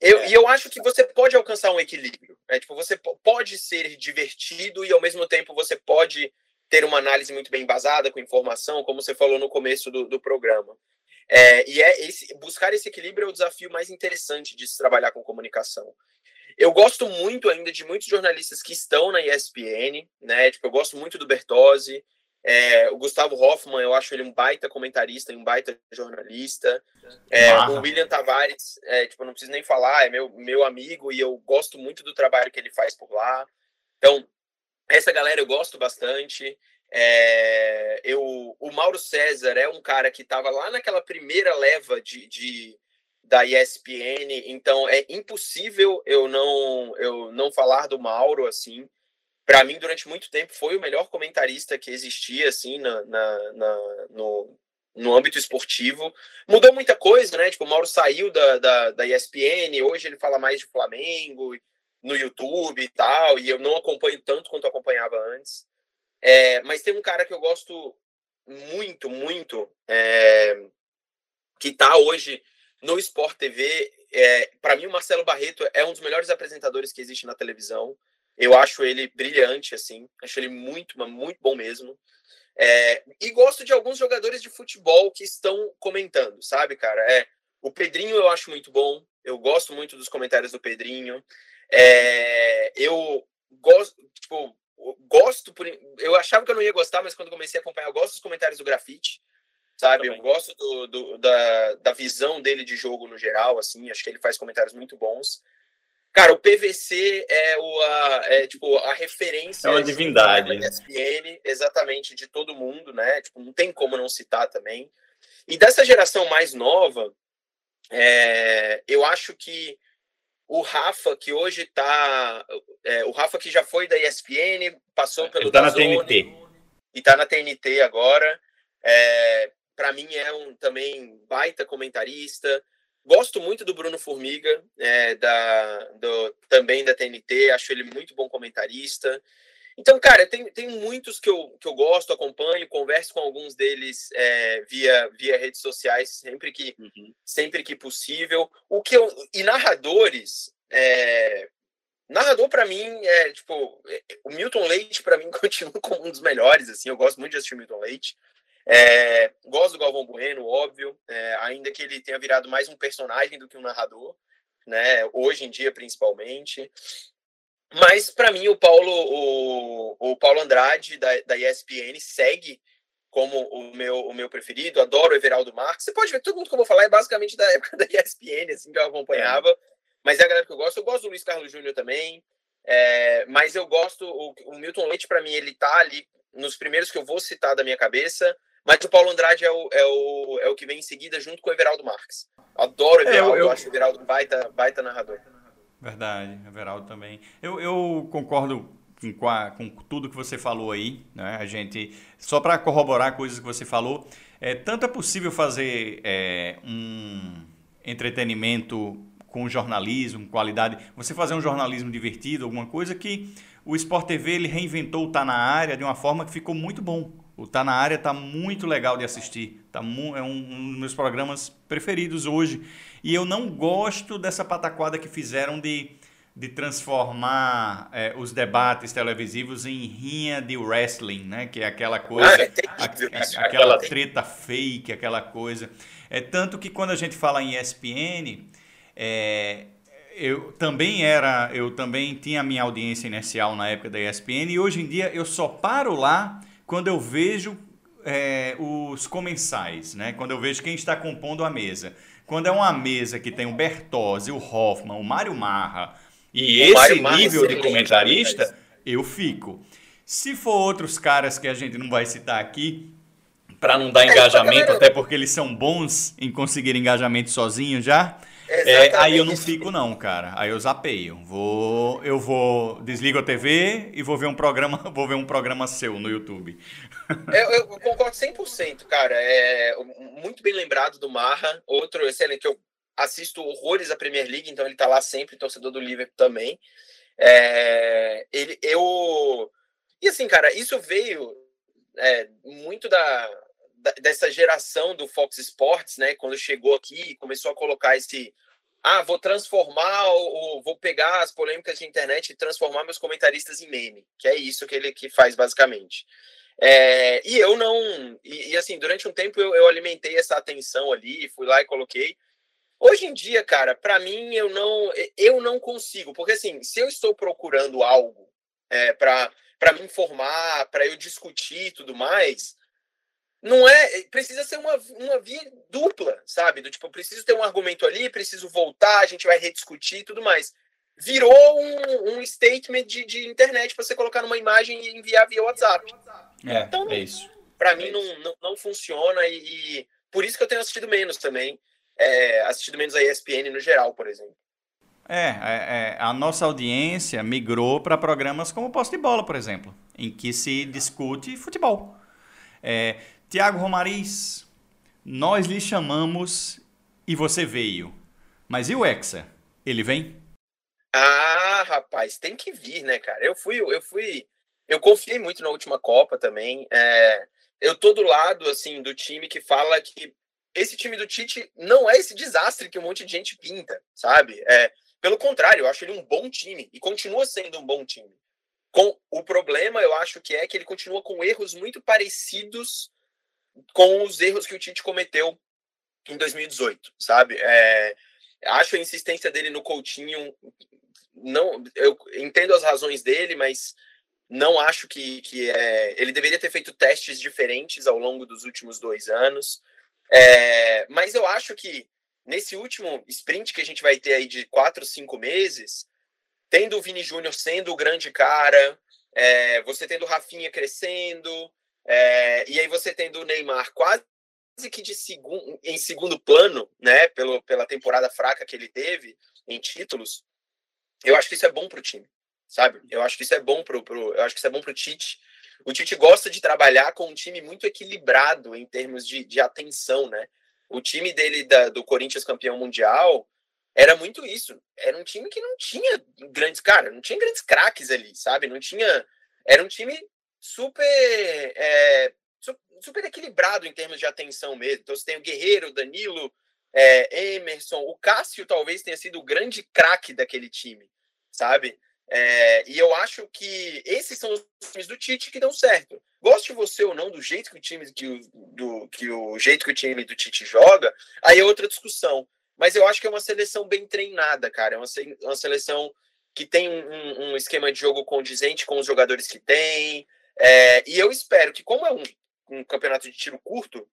Eu, é. E eu acho que você pode alcançar um equilíbrio. Né? Tipo, você pode ser divertido e, ao mesmo tempo, você pode ter uma análise muito bem embasada, com informação, como você falou no começo do, do programa. É, e é esse, buscar esse equilíbrio é o desafio mais interessante de se trabalhar com comunicação. Eu gosto muito ainda de muitos jornalistas que estão na ESPN, né? Tipo, eu gosto muito do Bertozzi, é, o Gustavo Hoffman, eu acho ele um baita comentarista, um baita jornalista. É, o William Tavares, é, tipo, não preciso nem falar, é meu, meu amigo e eu gosto muito do trabalho que ele faz por lá. Então, essa galera eu gosto bastante. É, eu, o Mauro César é um cara que estava lá naquela primeira leva de, de, da ESPN, então é impossível eu não eu não falar do Mauro assim para mim, durante muito tempo, foi o melhor comentarista que existia, assim, na, na, na, no, no âmbito esportivo. Mudou muita coisa, né? Tipo, o Mauro saiu da, da, da ESPN, hoje ele fala mais de Flamengo, no YouTube e tal, e eu não acompanho tanto quanto acompanhava antes. É, mas tem um cara que eu gosto muito, muito, é, que está hoje no Sport TV. É, para mim, o Marcelo Barreto é um dos melhores apresentadores que existe na televisão. Eu acho ele brilhante, assim. Acho ele muito, muito bom mesmo. É, e gosto de alguns jogadores de futebol que estão comentando, sabe, cara? É, o Pedrinho eu acho muito bom. Eu gosto muito dos comentários do Pedrinho. É, eu gosto, tipo, gosto por, eu achava que eu não ia gostar, mas quando comecei a acompanhar, eu gosto dos comentários do Grafite, sabe? Também. Eu gosto do, do, da, da visão dele de jogo no geral, assim. Acho que ele faz comentários muito bons. Cara, o PVC é, o, a, é tipo, a referência. É uma divindade. Da ESPN, exatamente, de todo mundo, né? Tipo, não tem como não citar também. E dessa geração mais nova, é, eu acho que o Rafa, que hoje está. É, o Rafa, que já foi da ESPN, passou pelo. Ele tá na TNT. E está na TNT agora. É, Para mim, é um também baita comentarista. Gosto muito do Bruno Formiga, é, da, do, também da TNT, acho ele muito bom comentarista. Então, cara, tem, tem muitos que eu, que eu gosto, acompanho, converso com alguns deles é, via, via redes sociais sempre que, uhum. sempre que possível. O que eu, e narradores, é, narrador para mim é tipo o Milton Leite para mim continua como um dos melhores assim eu gosto muito de assistir o Milton Leite é, gosto do Galvão Bueno óbvio é, ainda que ele tenha virado mais um personagem do que um narrador né hoje em dia principalmente mas para mim o Paulo o, o Paulo Andrade da, da ESPN segue como o meu, o meu preferido, adoro o Everaldo Marques. Você pode ver, todo mundo que eu vou falar é basicamente da época da ESPN, assim, que eu acompanhava. É mas é a galera que eu gosto. Eu gosto do Luiz Carlos Júnior também, é, mas eu gosto. O, o Milton Leite, para mim, ele tá ali nos primeiros que eu vou citar da minha cabeça. Mas o Paulo Andrade é o, é o, é o que vem em seguida, junto com o Everaldo Marques. Adoro o Everaldo, é, eu, eu... acho o Everaldo baita, baita narrador. Verdade, Everaldo também. Eu, eu concordo com, com tudo que você falou aí, né? A gente, só para corroborar coisas que você falou, é, tanto é possível fazer é, um entretenimento com jornalismo, qualidade. Você fazer um jornalismo divertido, alguma coisa que o Sport TV ele reinventou o Tá na Área de uma forma que ficou muito bom. O Tá na Área tá muito legal de assistir. Tá é um, um dos meus programas preferidos hoje. E eu não gosto dessa pataquada que fizeram de, de transformar é, os debates televisivos em rinha de wrestling, né? Que é aquela coisa, ah, é a, aquela treta fake, aquela coisa. É tanto que quando a gente fala em ESPN, é, eu também era, eu também tinha a minha audiência inicial na época da ESPN e hoje em dia eu só paro lá quando eu vejo é, os comensais, né? Quando eu vejo quem está compondo a mesa. Quando é uma mesa que tem o Bertozzi, o Hoffman, o Mário Marra e o esse nível de comentarista, eu fico. Se for outros caras que a gente não vai citar aqui, para não dar engajamento, até porque eles são bons em conseguir engajamento sozinhos já, é, aí eu não fico não, cara. Aí eu zapeio. Vou, eu vou desligo a TV e vou ver um programa, vou ver um programa seu no YouTube. Eu, eu concordo 100%, cara. É muito bem lembrado do Marra, outro excelente que eu assisto horrores a Premier League, então ele tá lá sempre, torcedor do Liverpool também. É, ele, eu e assim, cara, isso veio é, muito da, dessa geração do Fox Sports, né? Quando chegou aqui e começou a colocar esse. Ah, vou transformar, ou vou pegar as polêmicas de internet e transformar meus comentaristas em meme, que é isso que ele que faz basicamente. É, e eu não. E, e, assim, durante um tempo eu, eu alimentei essa atenção ali, fui lá e coloquei. Hoje em dia, cara, para mim eu não eu não consigo, porque assim, se eu estou procurando algo é, para me informar, para eu discutir e tudo mais, não é. Precisa ser uma, uma via dupla, sabe? Do tipo, preciso ter um argumento ali, preciso voltar, a gente vai rediscutir e tudo mais. Virou um, um statement de, de internet para você colocar numa imagem e enviar via WhatsApp. É, então, é isso. Para mim não, não, não, funciona e, e, por isso que eu tenho assistido menos também. É, assistido menos a ESPN no geral, por exemplo. É, é, é a nossa audiência migrou para programas como Posse de Bola, por exemplo, em que se discute futebol. É, Tiago Romariz, nós lhe chamamos e você veio. Mas e o Hexa? Ele vem? Ah, rapaz, tem que vir, né, cara? Eu fui, eu fui, eu confiei muito na última Copa também. É, eu tô do lado, assim, do time que fala que esse time do Tite não é esse desastre que um monte de gente pinta, sabe? É, pelo contrário, eu acho ele um bom time e continua sendo um bom time. Com o problema, eu acho que é que ele continua com erros muito parecidos com os erros que o Tite cometeu em 2018, sabe? É, acho a insistência dele no Coutinho, não, eu entendo as razões dele, mas não acho que, que é, ele deveria ter feito testes diferentes ao longo dos últimos dois anos. É, mas eu acho que nesse último sprint que a gente vai ter aí de quatro, cinco meses, tendo o Vini Júnior sendo o grande cara, é, você tendo o Rafinha crescendo, é, e aí você tendo o Neymar quase que de segundo, em segundo plano, né, pelo, pela temporada fraca que ele teve em títulos, eu acho que isso é bom para o time, sabe? Eu acho que isso é bom pro, pro, eu acho que isso é bom pro Tite. O Tite gosta de trabalhar com um time muito equilibrado em termos de, de atenção, né? O time dele da, do Corinthians campeão mundial era muito isso. Era um time que não tinha grandes, cara, não tinha grandes craques ali, sabe? Não tinha era um time super é, super equilibrado em termos de atenção mesmo. Então você tem o Guerreiro, Danilo, é, Emerson, o Cássio talvez tenha sido o grande craque daquele time, sabe? É, e eu acho que esses são os times do Tite que dão certo. Goste você ou não do jeito que o time que o, do, que o jeito que o time do Tite joga, aí é outra discussão. Mas eu acho que é uma seleção bem treinada, cara. É uma, uma seleção que tem um, um, esquema de jogo condizente com os jogadores que tem. É, e eu espero que, como é um, um campeonato de tiro curto,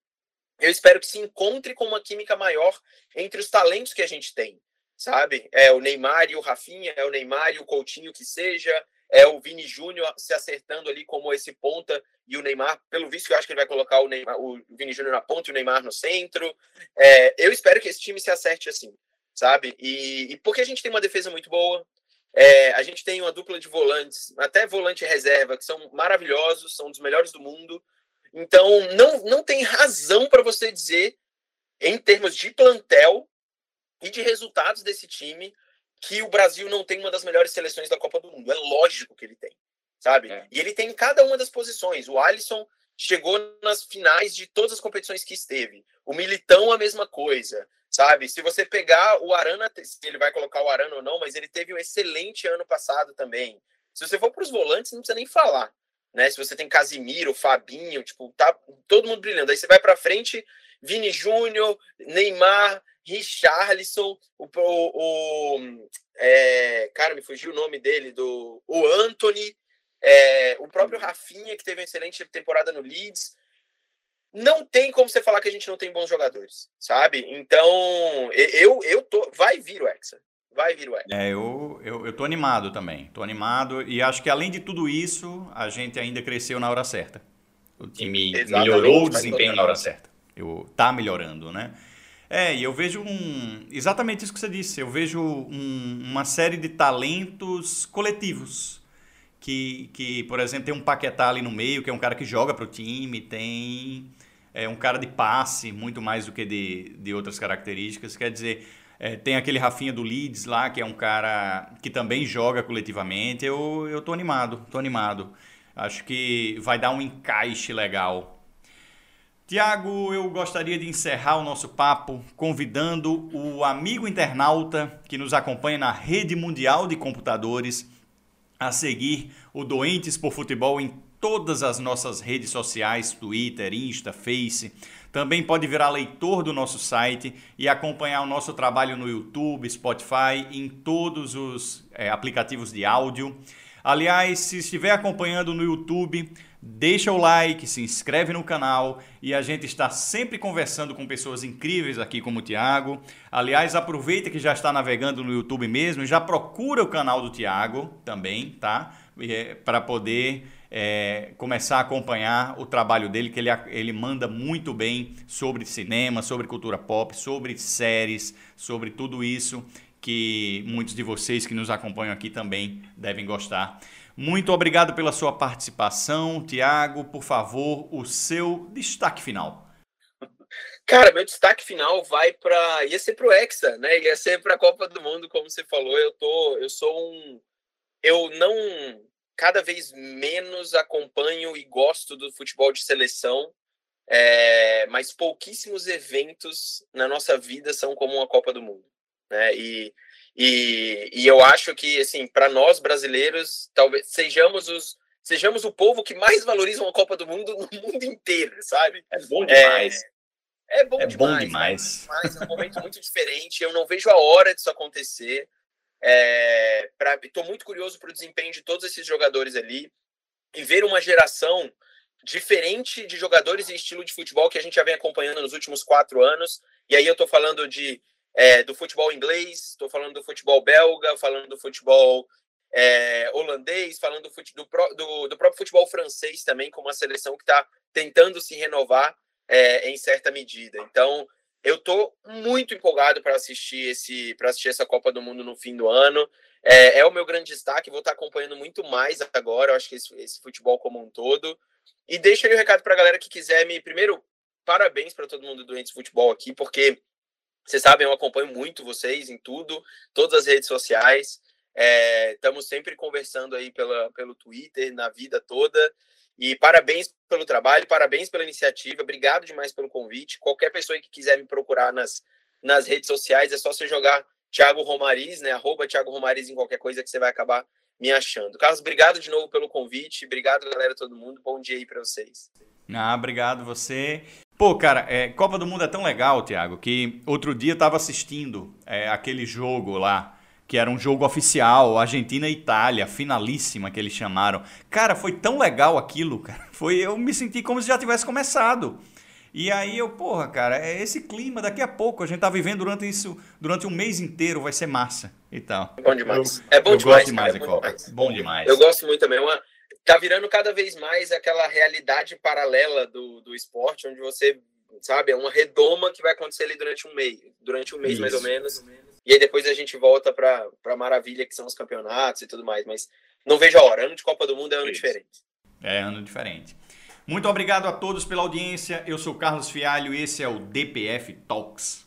eu espero que se encontre com uma química maior entre os talentos que a gente tem sabe? É o Neymar e o Rafinha, é o Neymar e o Coutinho que seja, é o Vini Júnior se acertando ali como esse ponta e o Neymar, pelo visto, eu acho que ele vai colocar o, Neymar, o Vini Júnior na ponta e o Neymar no centro. É, eu espero que esse time se acerte assim, sabe? E, e porque a gente tem uma defesa muito boa, é, a gente tem uma dupla de volantes, até volante reserva, que são maravilhosos, são dos melhores do mundo. Então, não, não tem razão para você dizer, em termos de plantel, e de resultados desse time que o Brasil não tem uma das melhores seleções da Copa do Mundo. É lógico que ele tem, sabe? É. E ele tem em cada uma das posições. O Alisson chegou nas finais de todas as competições que esteve. O Militão, a mesma coisa, sabe? Se você pegar o Arana, se ele vai colocar o Arana ou não, mas ele teve um excelente ano passado também. Se você for para os volantes, não precisa nem falar. Né? Se você tem Casimiro, Fabinho, tipo, tá todo mundo brilhando. Aí você vai para frente, Vini Júnior, Neymar, Richarlison, o, o, o é, cara, me fugiu o nome dele, do o Anthony, é, o próprio uhum. Rafinha, que teve uma excelente temporada no Leeds. Não tem como você falar que a gente não tem bons jogadores, sabe? Então, eu, eu tô. Vai vir o Hexa. Vai vir o Hexa. É, eu, eu, eu tô animado também. Tô animado. E acho que além de tudo isso, a gente ainda cresceu na hora certa. O time Exatamente, melhorou o desempenho na hora certa. Eu, tá melhorando, né? É, e eu vejo um. Exatamente isso que você disse. Eu vejo um, uma série de talentos coletivos. Que, que, por exemplo, tem um Paquetá ali no meio, que é um cara que joga para o time, tem é, um cara de passe, muito mais do que de, de outras características. Quer dizer, é, tem aquele Rafinha do Leeds lá, que é um cara que também joga coletivamente. Eu, eu tô animado, tô animado. Acho que vai dar um encaixe legal Tiago, eu gostaria de encerrar o nosso papo convidando o amigo internauta que nos acompanha na rede mundial de computadores a seguir o Doentes por Futebol em todas as nossas redes sociais, Twitter, Insta, Face. Também pode virar leitor do nosso site e acompanhar o nosso trabalho no YouTube, Spotify, em todos os é, aplicativos de áudio. Aliás, se estiver acompanhando no YouTube, deixa o like, se inscreve no canal e a gente está sempre conversando com pessoas incríveis aqui como o Tiago. Aliás, aproveita que já está navegando no YouTube mesmo e já procura o canal do Tiago também, tá? É, Para poder é, começar a acompanhar o trabalho dele, que ele, ele manda muito bem sobre cinema, sobre cultura pop, sobre séries, sobre tudo isso que muitos de vocês que nos acompanham aqui também devem gostar. Muito obrigado pela sua participação, Tiago. Por favor, o seu destaque final. Cara, meu destaque final vai para ia ser para o Hexa, né? Ia ser para a Copa do Mundo, como você falou. Eu tô, eu sou um, eu não cada vez menos acompanho e gosto do futebol de seleção, é, mas pouquíssimos eventos na nossa vida são como uma Copa do Mundo, né? E e, e eu acho que, assim, para nós brasileiros, talvez sejamos os sejamos o povo que mais valoriza uma Copa do Mundo no mundo inteiro, sabe? É bom demais. É, é bom é demais. Bom demais. É, é um momento muito diferente. Eu não vejo a hora disso acontecer. É, Estou muito curioso para o desempenho de todos esses jogadores ali e ver uma geração diferente de jogadores e estilo de futebol que a gente já vem acompanhando nos últimos quatro anos. E aí eu estou falando de é, do futebol inglês, estou falando do futebol belga, falando do futebol é, holandês, falando do, do, do, do, próprio futebol francês também, com uma seleção que está tentando se renovar é, em certa medida. Então, eu estou muito empolgado para assistir esse para assistir essa Copa do Mundo no fim do ano. É, é o meu grande destaque, vou estar tá acompanhando muito mais agora, eu acho que esse, esse futebol como um todo. E deixa aí o um recado para a galera que quiser me. Primeiro, parabéns para todo mundo do Entes Futebol aqui, porque vocês sabem, eu acompanho muito vocês em tudo, todas as redes sociais. Estamos é, sempre conversando aí pela, pelo Twitter, na vida toda. E parabéns pelo trabalho, parabéns pela iniciativa, obrigado demais pelo convite. Qualquer pessoa que quiser me procurar nas, nas redes sociais, é só você jogar Thiago Romariz, né? Arroba Thiago Romariz em qualquer coisa que você vai acabar me achando. Carlos, obrigado de novo pelo convite. Obrigado, galera, todo mundo. Bom dia aí para vocês. Ah, obrigado você. Pô, cara, é, Copa do Mundo é tão legal, Thiago, que outro dia eu tava assistindo é, aquele jogo lá que era um jogo oficial, Argentina e Itália, finalíssima que eles chamaram. Cara, foi tão legal aquilo, cara. Foi, eu me senti como se já tivesse começado. E aí eu, porra, cara, é esse clima, daqui a pouco a gente tá vivendo durante isso, durante um mês inteiro, vai ser massa e tal. Bom demais. Eu, é bom demais, demais, cara, é bom demais. Bom demais. Eu gosto muito também. Uma, tá virando cada vez mais aquela realidade paralela do, do esporte, onde você, sabe, é uma redoma que vai acontecer ali durante um mês, durante um mês isso. mais ou menos e aí depois a gente volta para a maravilha que são os campeonatos e tudo mais. Mas não vejo a hora. Ano de Copa do Mundo é ano Isso. diferente. É ano diferente. Muito obrigado a todos pela audiência. Eu sou Carlos Fialho e esse é o DPF Talks.